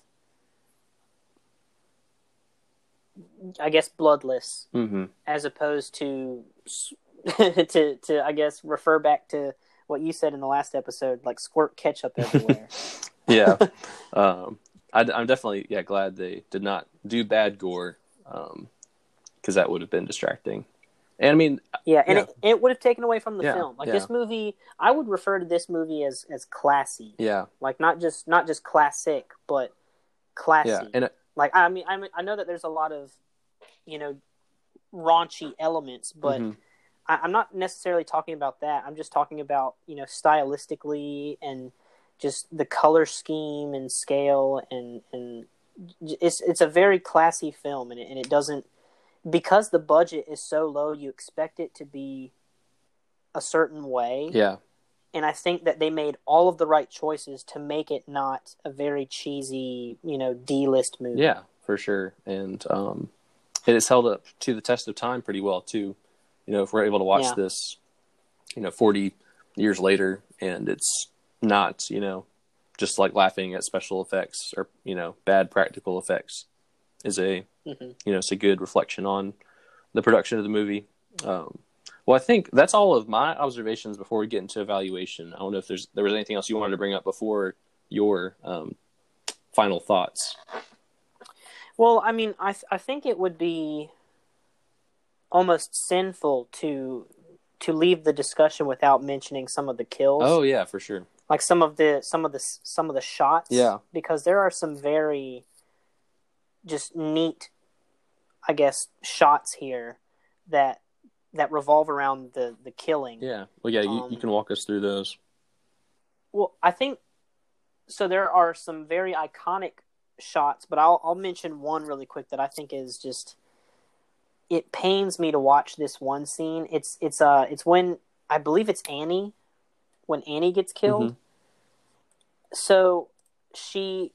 I guess bloodless hmm as opposed to to to I guess refer back to what you said in the last episode like squirt ketchup everywhere. yeah. Um I, am definitely yeah glad they did not do bad gore um because that would have been distracting and i mean yeah, and Yeah. It, it would have taken away from the Yeah, film. Like yeah. this movie, I would refer to this movie as as classy. yeah Like not just not just classic, but classy. yeah and like I mean, I mean, I know that there's a lot of, you know, raunchy elements, but mhm. I, I'm not necessarily talking about that. I'm just talking about you know stylistically and just the color scheme and scale and and it's it's a very classy film and it, and it doesn't because the budget is so low. You expect it to be a certain way, yeah and I think that they made all of the right choices to make it not a very cheesy, you know, D-list movie. yeah for sure and um it has held up to the test of time pretty well too You know, if we're able to watch Yeah. this, you know, 40 years later and it's not, you know, just like laughing at special effects or, you know, bad practical effects is a, Mhm. you know, it's a good reflection on the production of the movie. Um, well, I think that's all of my observations before we get into evaluation. I don't know if there's there was anything else you wanted to bring up before your um, final thoughts. Well, I mean, I th- I think it would be almost sinful to to leave the discussion without mentioning some of the kills. Oh yeah, for sure. like some of the some of the some of the shots. Yeah. because there are some very just neat, I guess, shots here that that revolve around the the killing. Yeah. Well, yeah, you, you can walk us through those. Well, I think so. There are some very iconic shots, but I'll I'll mention one really quick that I think is just. It pains me to watch this one scene. It's it's uh it's when I believe it's Annie, when Annie gets killed. Mhm. So she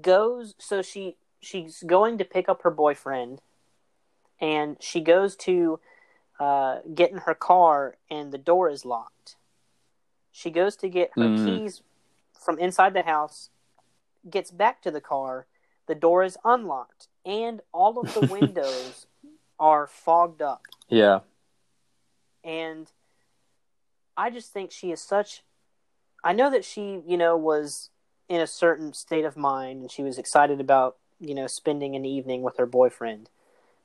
goes. So she she's going to pick up her boyfriend, and she goes to uh, get in her car, and the door is locked. She goes to get her Mm. keys from inside the house, gets back to the car, the door is unlocked, and all of the windows are fogged up. Yeah. And I just think she is such. I know that she, you know, was in a certain state of mind and she was excited about, you know, spending an evening with her boyfriend.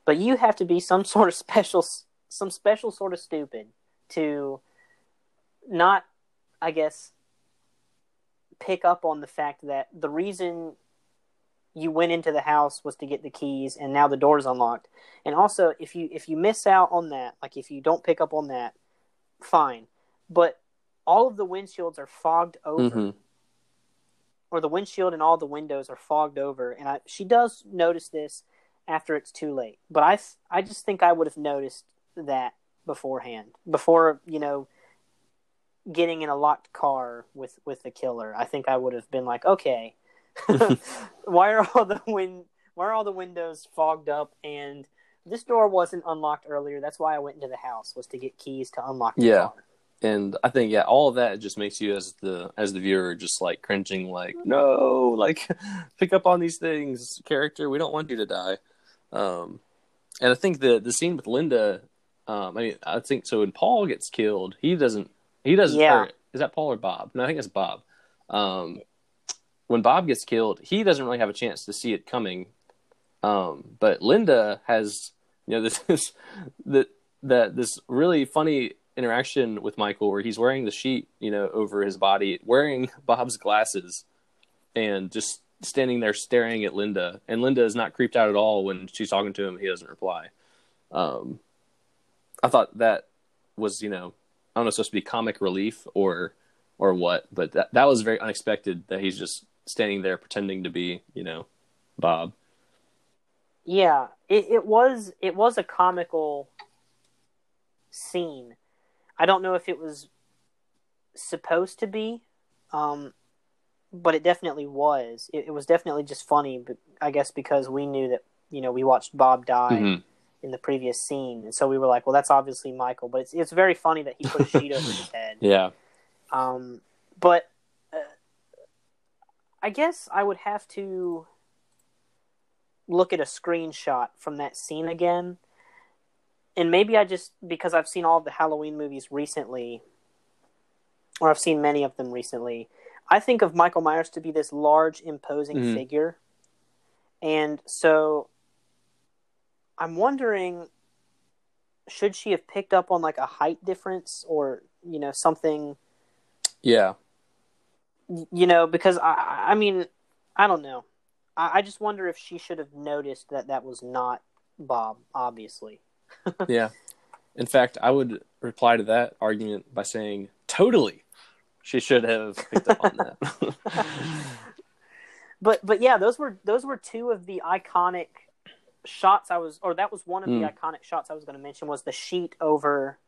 But you have to be some sort of special, some special sort of stupid to not, I guess, pick up on the fact that the reason you went into the house was to get the keys and now the door is unlocked. And also if you if you miss out on that, like if you don't pick up on that, fine. But all of the windshields are fogged over hmm or the windshield and all the windows are fogged over and I, she does notice this after it's too late. But I I just think I would have noticed that beforehand. Before, you know, getting in a locked car with with the killer. I think I would have been like, "Okay, why are all the win- why are all the windows fogged up and this door wasn't unlocked earlier. That's why I went into the house was to get keys to unlock the Yeah. car. And I think yeah, all of that just makes you as the as the viewer just like cringing, like no, like pick up on these things, character. We don't want you to die. Um, and I think the the scene with Linda, um, I mean, I think so. When Paul gets killed, he doesn't. He doesn't. Yeah. or is that Paul or Bob? No, I think it's Bob. Um, when Bob gets killed, he doesn't really have a chance to see it coming. Um, but Linda has, you know, this this that that this really funny interaction with Michael where he's wearing the sheet, you know, over his body, wearing Bob's glasses, and just standing there staring at Linda. And Linda is not creeped out at all when she's talking to him. He doesn't reply. Um, I thought that was, you know, I don't know, supposed to be comic relief or or what, but that that was very unexpected that he's just standing there pretending to be, you know, Bob. Yeah, it, it was it was a comical scene. I don't know if it was supposed to be, um, but it definitely was. It, it was definitely just funny, but I guess because we knew that you know we watched Bob die Mhm. in the previous scene, and so we were like, well, that's obviously Michael. But it's it's very funny that he put a sheet over his head. Yeah. Um, but uh, I guess I would have to look at a screenshot from that scene again. And maybe I just, because I've seen all of the Halloween movies recently, or I've seen many of them recently, I think of Michael Myers to be this large, imposing Mhm. figure. And so I'm wondering should she have picked up on like a height difference or, you know, something Yeah. you know because i i mean i don't know I, I just wonder if she should have noticed that that was not bob obviously Yeah. In fact, I would reply to that argument by saying, totally. She should have picked up on that. but but yeah those were those were two of the iconic shots i was or that was one of the Mm. iconic shots i was going to mention was the sheet over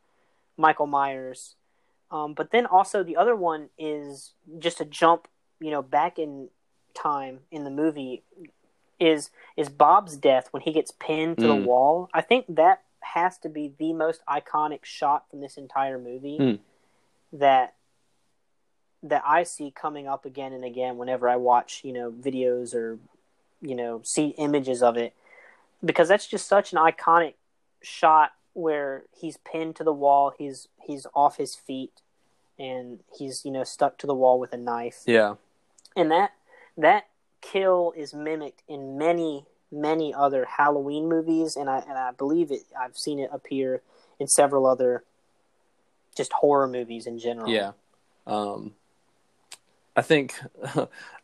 michael myers um, but then also the other one is just a jump you know back in time in the movie is is bob's death when he gets pinned to Mm. the wall i think that has to be the most iconic shot from this entire movie Hmm. that that I see coming up again and again whenever I watch, you know, videos or you know, see images of it because that's just such an iconic shot where he's pinned to the wall, he's he's off his feet and he's, you know, stuck to the wall with a knife. Yeah. And that that kill is mimicked in many many other Halloween movies and I and I believe it I've seen it appear in several other just horror movies in general. Yeah. Um, I think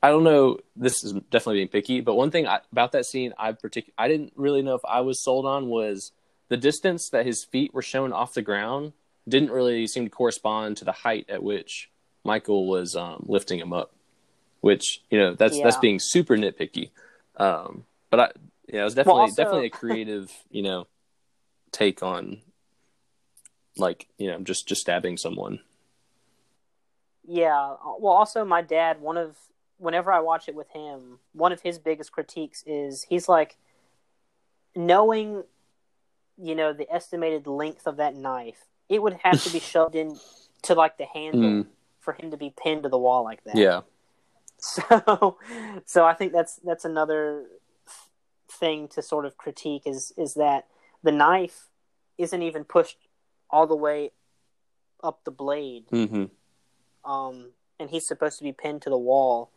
I don't know. This is definitely being picky, but one thing I, about that scene, I partic- I didn't really know if I was sold on was the distance that his feet were shown off the ground didn't really seem to correspond to the height at which Michael was um, lifting him up. Which you know that's that's being super nitpicky. Um, but I yeah, it was definitely also- definitely a creative you know take on like you know just just stabbing someone. Yeah. Well, also my dad. One of whenever I watch it with him, one of his biggest critiques is he's like, knowing, you know, the estimated length of that knife, it would have to be shoved in to like the handle Mm. for him to be pinned to the wall like that. Yeah. So, so I think that's that's another thing to sort of critique is is that the knife isn't even pushed all the way up the blade hmm um, and he's supposed to be pinned to the wall.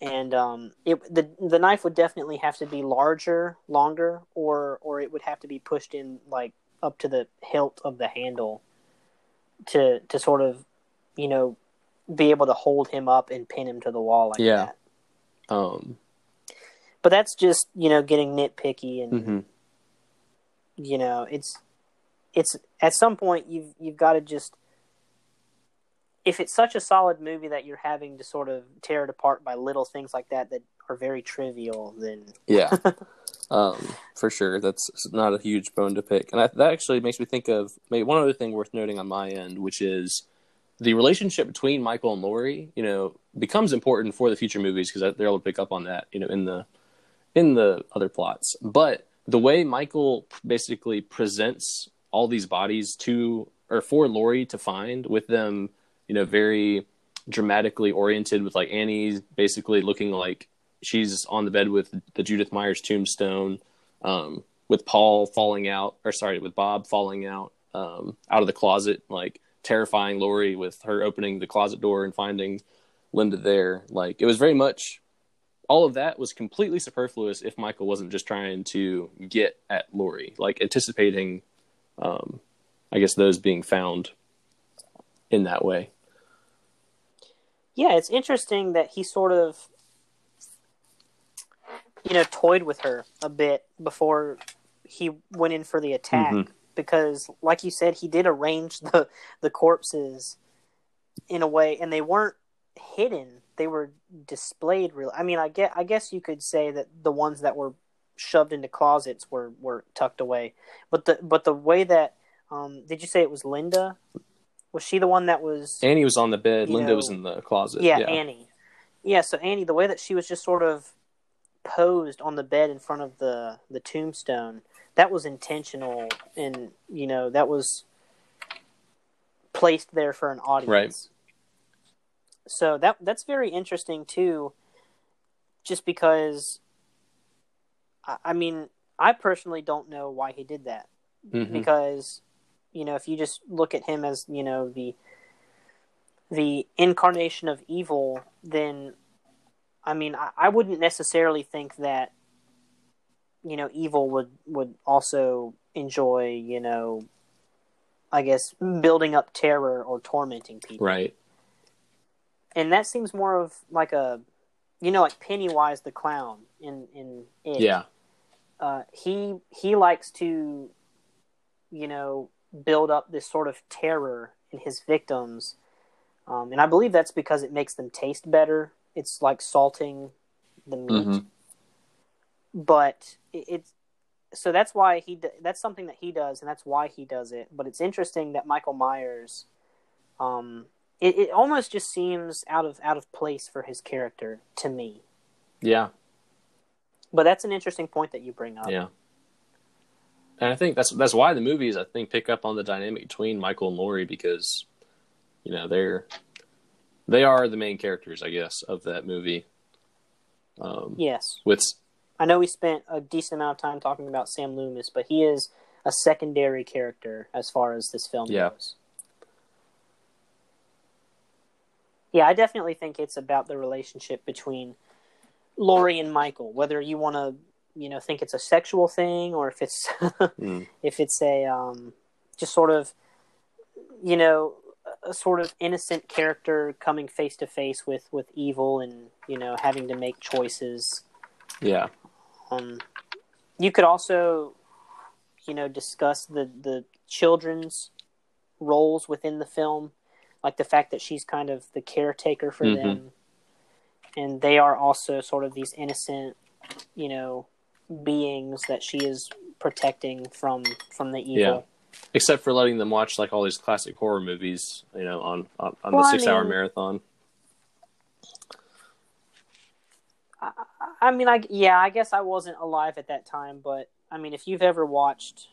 And um, it the the knife would definitely have to be larger, longer, or or it would have to be pushed in like up to the hilt of the handle to to sort of you know be able to hold him up and pin him to the wall like Yeah. that. Um, But that's just you know getting nitpicky and mhm. you know it's it's at some point you've you've got to just if it's such a solid movie that you're having to sort of tear it apart by little things like that that are very trivial then Yeah. um, for sure. That's not a huge bone to pick. And I, that actually makes me think of maybe one other thing worth noting on my end, which is the relationship between Michael and Laurie, you know, becomes important for the future movies because they're able to pick up on that, you know, in the in the other plots. But the way Michael basically presents all these bodies to or for Laurie to find with them, you know, very dramatically oriented with like Annie basically looking like she's on the bed with the Judith Myers tombstone, um, with Paul falling out, or sorry, with Bob falling out um, out of the closet, like terrifying Laurie with her opening the closet door and finding Linda there. Like it was very much all of that was completely superfluous if Michael wasn't just trying to get at Laurie, like anticipating, um, I guess those being found in that way. yeah it's interesting that he sort of you know toyed with her a bit before he went in for the attack Mhm. because like you said he did arrange the the corpses in a way and they weren't hidden they were displayed real i mean i get i guess you could say that the ones that were shoved into closets were were tucked away but the but the way that um did you say it was linda was she the one that was Annie was on the bed. Linda know- was in the closet. yeah, yeah. Annie. Yeah, so Annie, the way that she was just sort of posed on the bed in front of the the tombstone, that was intentional, and you know that was placed there for an audience. Right. So that that's very interesting too, just because. I, I mean, I personally don't know why he did that Mhm. because you know if you just look at him as you know the the incarnation of evil then i mean I, I wouldn't necessarily think that you know evil would would also enjoy you know i guess building up terror or tormenting people Right. And that seems more of like a you know like pennywise the clown in in it Yeah. uh, he he likes to, you know, build up this sort of terror in his victims, um, and I believe that's because it makes them taste better. It's like salting the meat, Mhm. but it, it's so that's why he that's something that he does, and that's why he does it. But it's interesting that Michael Myers, um, it, it almost just seems out of out of place for his character to me. Yeah. But that's an interesting point that you bring up. Yeah. and I think that's that's why the movies I think pick up on the dynamic between Michael and Laurie because you know they're they are the main characters, I guess, of that movie. Um, Yes. with I know we spent a decent amount of time talking about Sam Loomis, but he is a secondary character as far as this film Yeah. goes. Yeah, I definitely think it's about the relationship between Laurie and Michael. Whether you want to, you know, think it's a sexual thing or if it's mm, if it's a um, just sort of, you know, a sort of innocent character coming face to face with with evil and you know having to make choices. yeah, Um, you could also, you know, discuss the the children's roles within the film, like the fact that she's kind of the caretaker for Mhm. them, and they are also sort of these innocent, you know, beings that she is protecting from from the evil. Yeah. except for letting them watch like all these classic horror movies, you know, on on, on Well, the I six hour mean- marathon. I mean, I yeah, I guess I wasn't alive at that time, but I mean, if you've ever watched,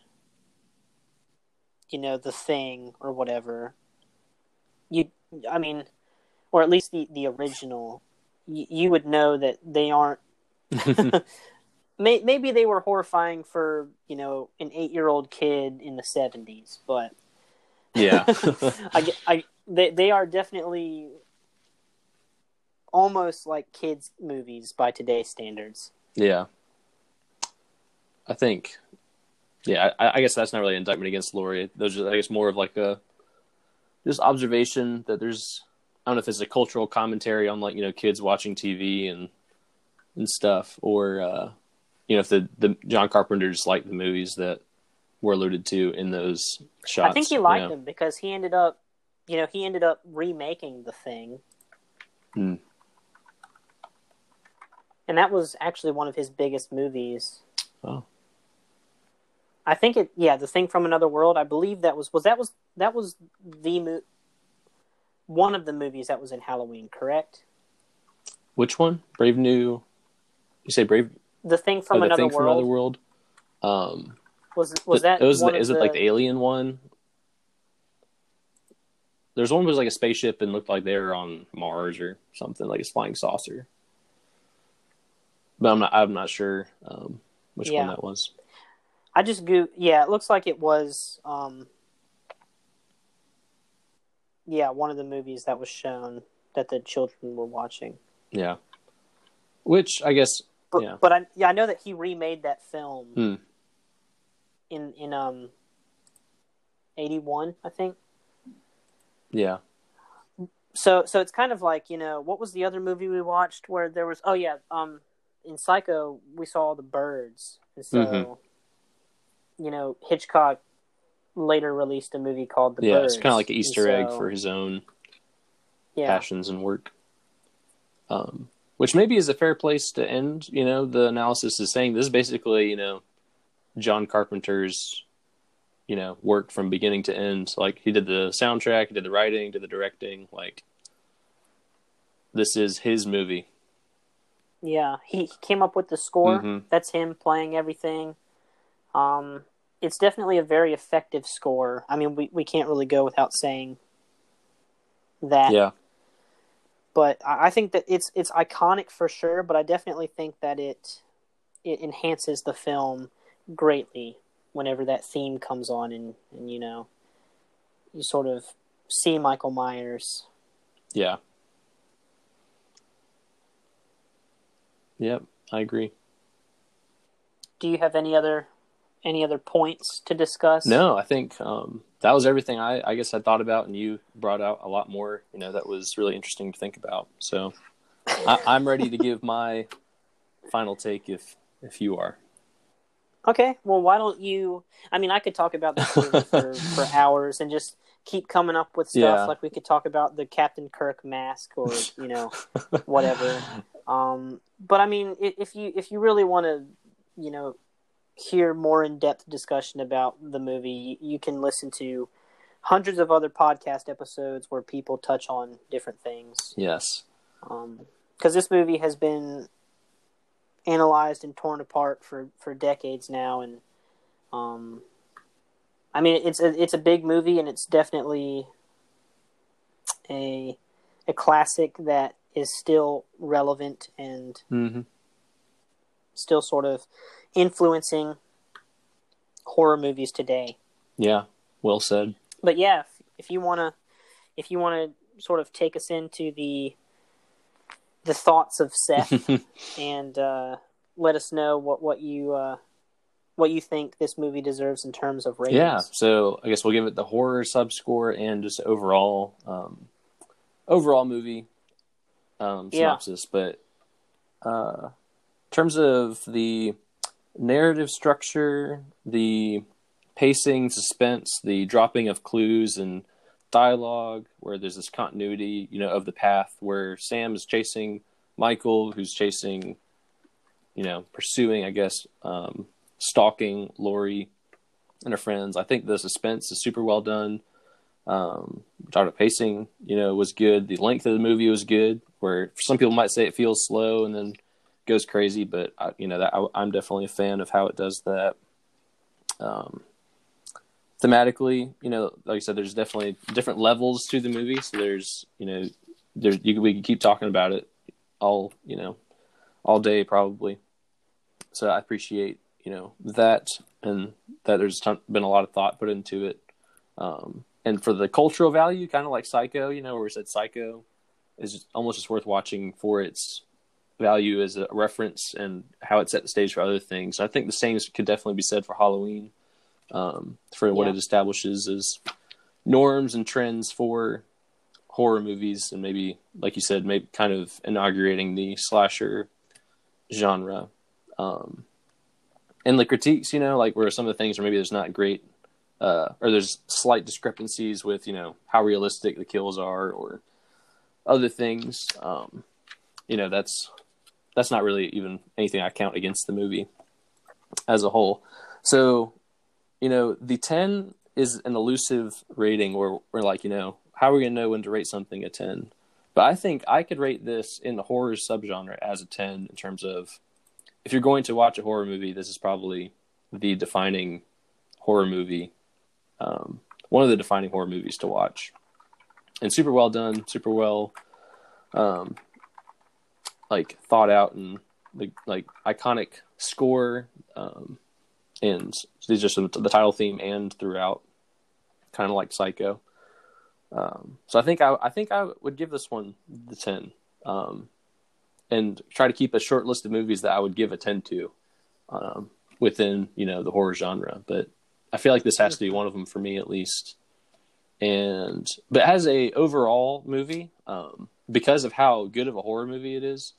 you know, The Thing or whatever, you, I mean, or at least the the original, you, you would know that they aren't. may, maybe they were horrifying for you know an eight year old kid in the seventies, but yeah, I, I they they are definitely almost like kids movies by today's standards. yeah. I think, yeah, I, I guess that's not really an indictment against Laurie. Those are, I guess, more of like a just observation that there's. I don't know if it's a cultural commentary on like you know kids watching TV and and stuff, or uh, you know if the the John Carpenter just liked the movies that were alluded to in those shots. I think he you liked know. them because he ended up, you know, he ended up remaking the thing. Hmm. And that was actually one of his biggest movies. Oh. I think it, yeah, the thing from another world. I believe that was was that was that was the mo- one of the movies that was in Halloween, correct? Which one? Brave New. You say Brave The thing from oh, the another thing world from another world. Um, was was that it was one the, is it like the alien one? There's one that was like a spaceship and looked like they were on Mars or something, like a flying saucer. But I'm not. I'm not sure um, which Yeah. one that was. I just go. Yeah, it looks like it was. Um, yeah, one of the movies that was shown that the children were watching. Yeah. Which I guess. But Yeah. but I yeah I know that he remade that film Hmm. in in um eighty one I think. Yeah. So so it's kind of like you know what was the other movie we watched where there was oh yeah um in Psycho we saw the birds and so Mhm. You know Hitchcock later released a movie called the yeah. birds. It's kind of like an Easter egg for his own yeah passions and work. Um, which maybe is a fair place to end. You know, the analysis is saying this is basically, you know, John Carpenter's, you know, work from beginning to end. Like he did the soundtrack, he did the writing, did the directing. Like this is his movie. Yeah, he, came up with the score. Mhm. That's him playing everything. Um, it's definitely a very effective score. I mean, we, we can't really go without saying that. Yeah, But I, think that it's it's iconic for sure. But I definitely think that it it enhances the film greatly whenever that theme comes on, and and you know, you sort of see Michael Myers. yeah, yep. I agree. Do you have any other any other points to discuss? No, I think um, that was everything I, I guess I thought about, and you brought out a lot more. You know, that was really interesting to think about. So I, I'm ready to give my final take if if you are. Okay, well, why don't you? I mean, I could talk about this for, for hours and just keep coming up with stuff. Yeah. Like we could talk about the Captain Kirk mask or you know whatever. Um, but I mean, if you if you really want to, you know, hear more in depth discussion about the movie, you, can listen to hundreds of other podcast episodes where people touch on different things. Yes. Because this movie has been analyzed and torn apart for, for decades now, and Um, I mean, it's a it's a big movie, and it's definitely a a classic that is still relevant and Mm-hmm. still sort of influencing horror movies today. Yeah, well said. But yeah, if, if you want to if you want to sort of take us into the the thoughts of Seth and uh, let us know what what you uh, what you think this movie deserves in terms of ratings. Yeah, so I guess we'll give it the horror subscore and just overall um, overall movie um, Yeah. synopsis. But uh, in terms of the narrative structure, the pacing, suspense, the dropping of clues and dialogue, where there's this continuity, you know, of the path where Sam is chasing Michael, who's chasing, you know, pursuing, I guess, um, stalking Laurie and her friends. I think the suspense is super well done. Um, about pacing, you know, was good. The length of the movie was good. Where some people might say it feels slow and then goes crazy, but I, you know, that I, I'm definitely a fan of how it does that. Um, thematically, you know, like I said, there's definitely different levels to the movie. So there's, you know, there's you, we can keep talking about it all, you know, all day probably. So I appreciate you know that and that there's ton, been a lot of thought put into it um, and for the cultural value kind of like psycho you know where we said psycho is almost just worth watching for its value as a reference and how it set the stage for other things i think the same could definitely be said for halloween um, for what Yeah. it establishes as norms and trends for horror movies and maybe like you said maybe kind of inaugurating the slasher genre um, and the critiques, you know, like where some of the things are maybe there's not great, uh, or there's slight discrepancies with, you know, how realistic the kills are or other things. Um, you know, that's that's not really even anything I count against the movie as a whole. So, you know, the ten is an elusive rating where we're like, you know, how are we gonna know when to rate something a ten? But I think I could rate this in the horror subgenre as a ten in terms of if you're going to watch a horror movie, this is probably the defining horror movie, um, one of the defining horror movies to watch, and super well done, super well, um, like thought out and the like iconic score, um, and it's just the title theme and throughout, kind of like Psycho. Um, so I think I, I think I would give this one the ten. Um, and try to keep a short list of movies that I would give a 10 to um, within, you know, the horror genre. But I feel like this has to be one of them for me at least. And but as a overall movie, um, because of how good of a horror movie it is,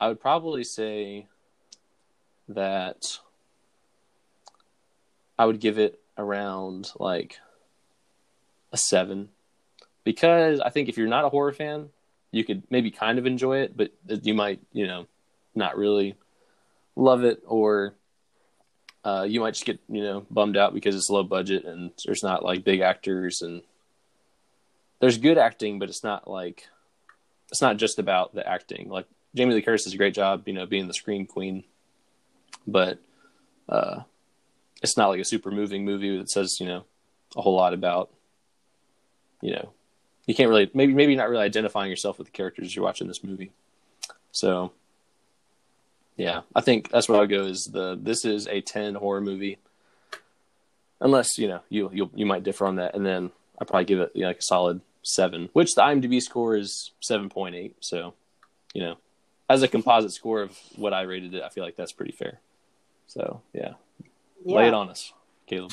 I would probably say that I would give it around like a seven because I think if you're not a horror fan, you could maybe kind of enjoy it, but you might, you know, not really love it, or uh, you might just get, you know, bummed out because it's low budget and there's not like big actors and there's good acting, but it's not like it's not just about the acting. Like Jamie Lee Curtis does a great job, you know, being the scream queen, but uh, it's not like a super moving movie that says, you know, a whole lot about, you know, you can't really maybe maybe not really identifying yourself with the characters you're watching this movie. So yeah, I think that's where I'll go is the this is a ten horror movie. Unless, you know, you you you might differ on that and then I probably give it you know, like a solid seven, which the IMDb score is seven point eight. So, you know, as a composite score of what I rated it, I feel like that's pretty fair. So yeah, Yeah. lay it on us, Caleb.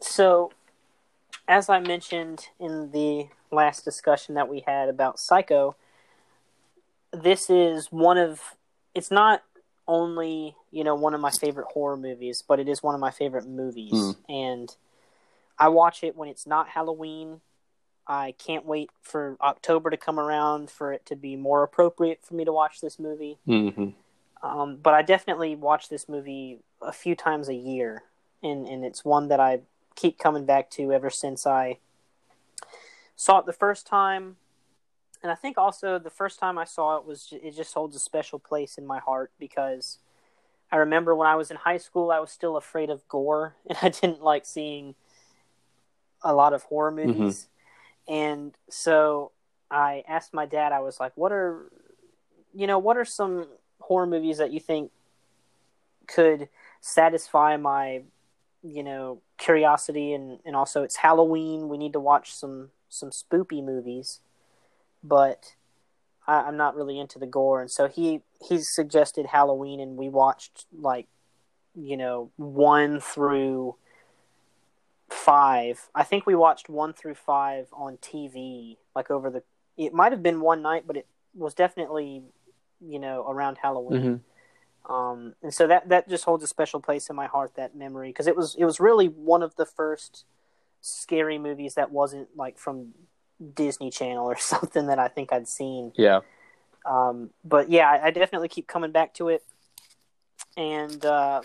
So, as I mentioned in the last discussion that we had about Psycho, this is one of it's not only, you know, one of my favorite horror movies, but it is one of my favorite movies. Mm. And I watch it when it's not Halloween. I can't wait for October to come around for it to be more appropriate for me to watch this movie. hmm Um, but I definitely watch this movie a few times a year, and and it's one that I keep coming back to ever since I saw it the first time. And I think also the first time I saw it was it just holds a special place in my heart because I remember when I was in high school, I was still afraid of gore, and I didn't like seeing a lot of horror movies. And so I asked my dad, I was like, "What are, you know, what are some horror movies that you think could satisfy my, you know, curiosity and and also it's Halloween. We need to watch some some spoopy movies, but." I, I'm not really into the gore, and so he he suggested Halloween, and we watched like you know one through five. I think we watched one through five on TV, like over the. It might have been one night, but it was definitely you know around Halloween. Um, and so that that just holds a special place in my heart. That memory because it was it was really one of the first scary movies that wasn't like from Disney Channel or something that I think I'd seen. Yeah. Um, but yeah, I, I definitely keep coming back to it, and uh,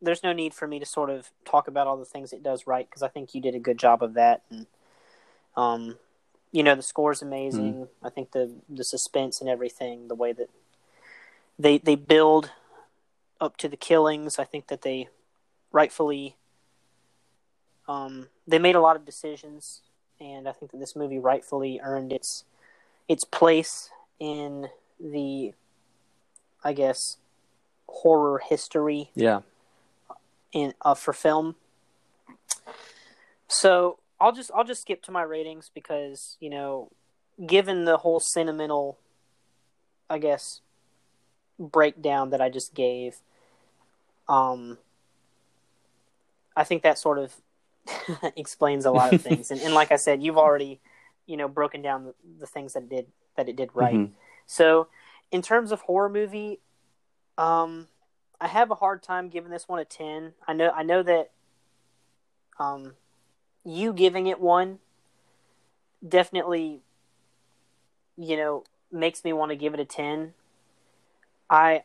there's no need for me to sort of talk about all the things it does right because I think you did a good job of that. And um, you know, the score's amazing. I think the the suspense and everything, the way that they they build up to the killings, I think that they rightfully um, they made a lot of decisions and I think that this movie rightfully earned its its place in the, I guess, horror history Yeah. In uh, for film. So I'll just I'll just skip to my ratings because you know, given the whole sentimental, I guess, breakdown that I just gave, um, I think that sort of explains a lot of things. and, and like I said, you've already, you know, broken down the, the things that it did that it did right. Mhm. So, in terms of horror movie, um, I have a hard time giving this one a ten. I know I know that, um, you giving it one definitely, you know, makes me want to give it a ten. I,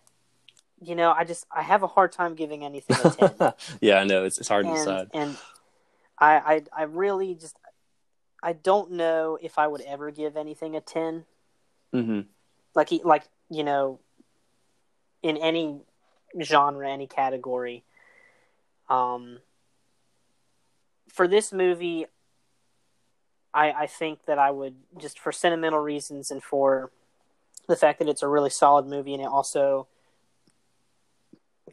you know, I just I have a hard time giving anything a ten yeah, I know it's it's hard to decide. and I, I I really just I don't know if I would ever give anything a ten. hmm Like he- like you know, in any genre, any category. Um, for this movie, I I think that I would just for sentimental reasons and for the fact that it's a really solid movie and it also,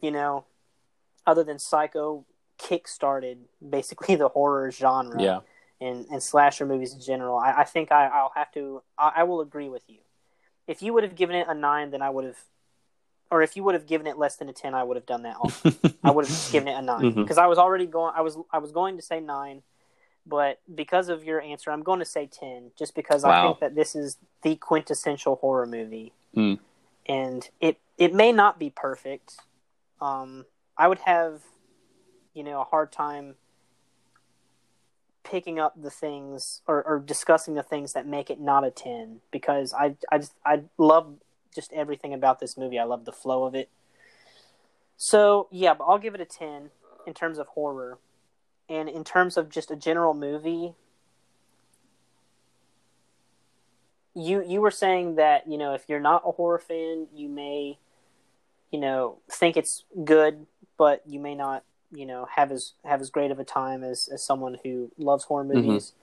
you know, other than Psycho, kick-started basically the horror genre Yeah. and, and slasher movies in general. I, I think I, I'll have to. I, I will agree with you. If you would have given it a nine, then I would have, or if you would have given it less than a ten, I would have done that. Also. I would have given it a 9 Mhm. because I was already going. I was I was going to say nine, but because of your answer, I'm going to say ten, just because I think that this is the quintessential horror movie, Mm. and it it may not be perfect. Um, I would have, you know, a hard time picking up the things or, or discussing the things that make it not a 10 because I I just I love just everything about this movie. I love the flow of it. So, yeah, but I'll give it a 10 in terms of horror. And in terms of just a general movie, you you were saying that, you know, if you're not a horror fan, you may you know, think it's good, but you may not you know have as have as great of a time as as someone who loves horror mm-hmm. movies.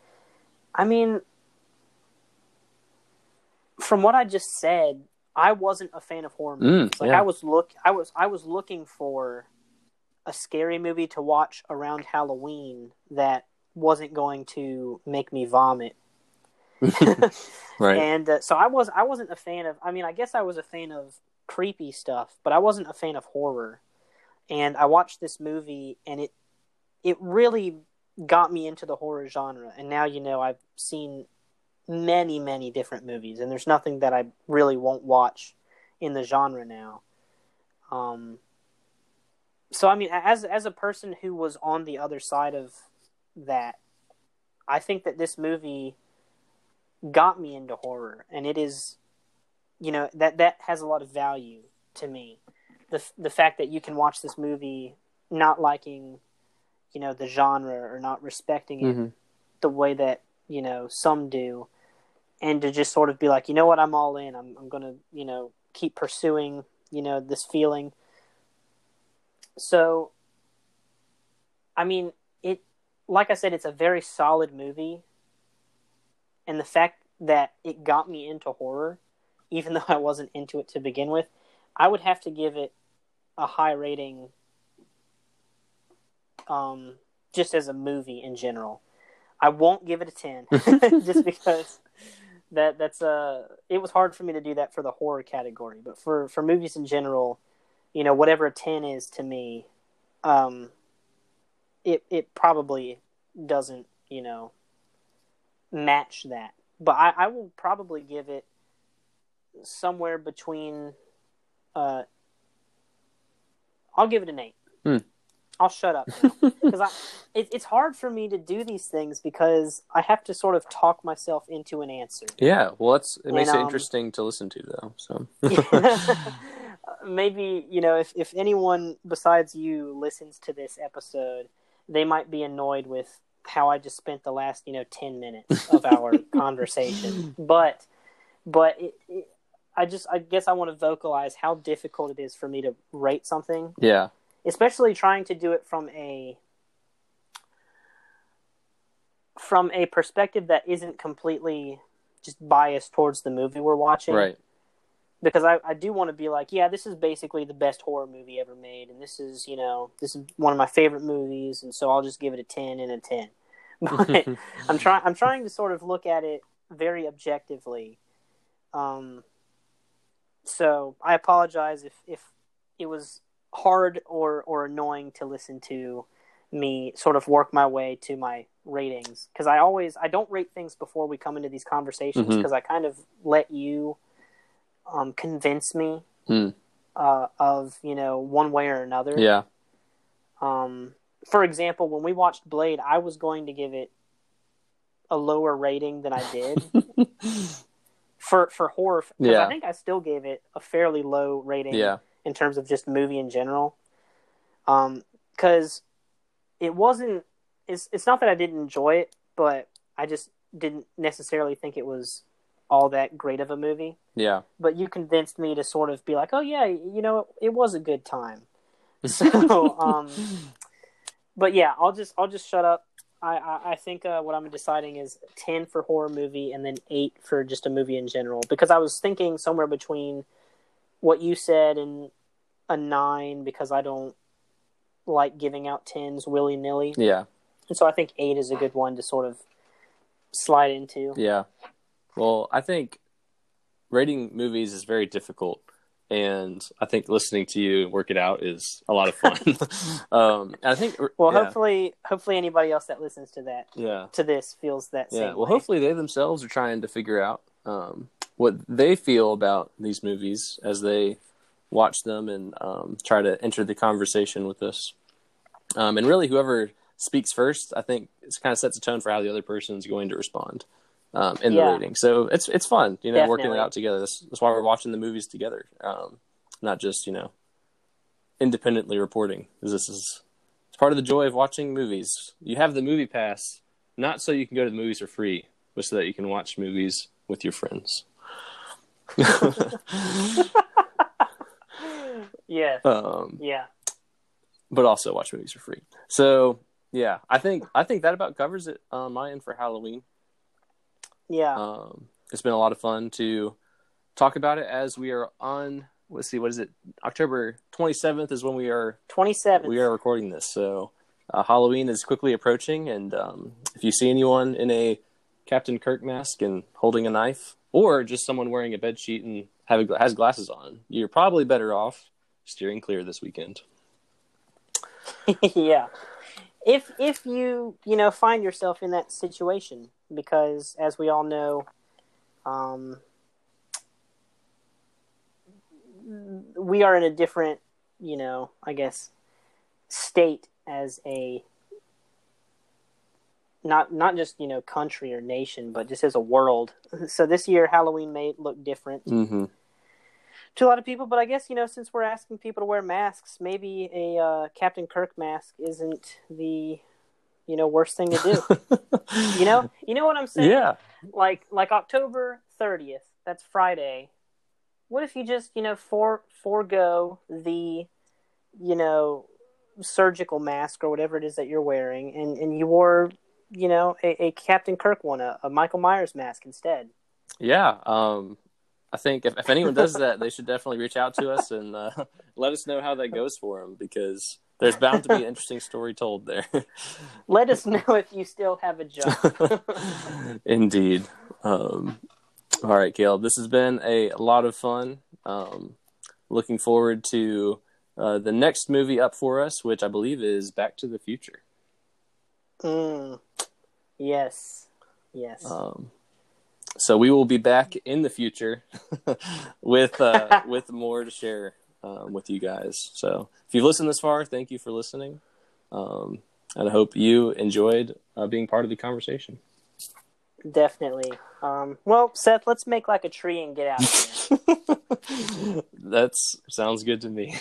I mean, from what I just said, I wasn't a fan of horror Mm, movies. like yeah. I was look I was I was looking for a scary movie to watch around Halloween that wasn't going to make me vomit. Right. And uh, so I was I wasn't a fan of I mean I guess I was a fan of creepy stuff, but I wasn't a fan of horror. And I watched this movie and it it really got me into the horror genre. And now you know I've seen many many different movies and there's nothing that I really won't watch in the genre now. Um so I mean as as a person who was on the other side of that, I think that this movie got me into horror and it is you know that that has a lot of value to me the the fact that you can watch this movie not liking you know the genre or not respecting it Mhm. the way that you know some do and to just sort of be like you know what I'm all in I'm I'm going to you know keep pursuing you know this feeling So, I mean, it. Like I said, it's a very solid movie, and the fact that it got me into horror, even though I wasn't into it to begin with, I would have to give it a high rating. Um, just as a movie in general, I won't give it a ten, just because that that's uh it was hard for me to do that for the horror category, but for for movies in general, you know, whatever a ten is to me, um, it it probably doesn't you know match that. But I, I will probably give it somewhere between. Uh, I'll give it an eight. Hmm. I'll shut up because I it, it's hard for me to do these things because I have to sort of talk myself into an answer. Yeah, well, that's it makes And, it um, interesting to listen to, though. So Maybe you know if if anyone besides you listens to this episode, they might be annoyed with how I just spent the last you know ten minutes of our conversation. But but it, it, I just I guess I want to vocalize how difficult it is for me to rate something yeah, especially trying to do it from a from a perspective that isn't completely just biased towards the movie we're watching. Right. because I, I do want to be like yeah this is basically the best horror movie ever made and this is you know this is one of my favorite movies and so i'll just give it a 10 and a 10 but i'm trying i'm trying to sort of look at it very objectively. Um so i apologize if if it was hard or or annoying to listen to me sort of work my way to my ratings because I always I don't rate things before we come into these conversations because I kind of let you um, convince me Hmm. uh, of you know one way or another. Yeah, Um, for example, when we watched Blade, I was going to give it a lower rating than I did for for horror. Yeah. I think I still gave it a fairly low rating yeah, in terms of just movie in general. Um, because it wasn't. It's it's not that I didn't enjoy it, but I just didn't necessarily think it was all that great of a movie. yeah. But you convinced me to sort of be like, oh yeah, you know, it was a good time. So, um, but yeah, I'll just I'll just shut up. I I, I think uh, what I'm deciding is ten for horror movie and then eight for just a movie in general because I was thinking somewhere between what you said and a nine because I don't like giving out tens willy nilly, yeah, and so I think eight is a good one to sort of slide into. yeah. Well, I think rating movies is very difficult, and I think listening to you work it out is a lot of fun. um, I think, Well, yeah, hopefully, hopefully anybody else that listens to that yeah. to this feels that same. Yeah, well, way. hopefully they themselves are trying to figure out um, what they feel about these movies as they watch them and um, try to enter the conversation with us. Um, and really, whoever speaks first, I think, it kind of sets a tone for how the other person is going to respond um, in the Yeah. rating. So it's it's fun, you know, working it out together. That's, that's why we're watching the movies together, um, not just you know independently reporting. This is it's part of the joy of watching movies. You have the MoviePass not so you can go to the movies for free, but so that you can watch movies with your friends. yeah, um, yeah. but also watch movies for free. So yeah, I think I think that about covers it on my end for Halloween. Yeah. Um, it's been a lot of fun to talk about it as we are on. Let's see, what is it? October twenty seventh is when we are 27. we are recording this. So uh, Halloween is quickly approaching, and um, if you see anyone in a Captain Kirk mask and holding a knife, or just someone wearing a bed sheet and have a, has glasses on, you're probably better off steering clear this weekend. yeah. If if you, you know, find yourself in that situation because as we all know um we are in a different, you know, I guess state as a not not just, you know, country or nation, but just as a world. So this year Halloween may look different. Mm-hmm. To a lot of people. But I guess you know, since we're asking people to wear masks, maybe a uh, Captain Kirk mask isn't the you know worst thing to do. you know, you know what I'm saying? Yeah. Like like October 30th. That's Friday. What if you just you know for forego the you know surgical mask or whatever it is that you're wearing, and and you wore, you know, a, a Captain Kirk one, a, a Michael Myers mask instead. Yeah, um, I think if, if anyone does that, they should definitely reach out to us and uh, let us know how that goes for them because there's bound to be an interesting story told there. Let us know if you still have a job. Indeed. Um, all right, Caleb, this has been a lot of fun. Um, looking forward to uh, the next movie up for us, which I believe is Back to the Future. Mm. Yes. Yes. Um, so we will be back in the future with uh, with more to share um, with you guys. So if you've listened this far, thank you for listening, um, and I hope you enjoyed uh, being part of the conversation. Definitely. Um, well, Seth, let's make like a tree and get out of here. That sounds good to me.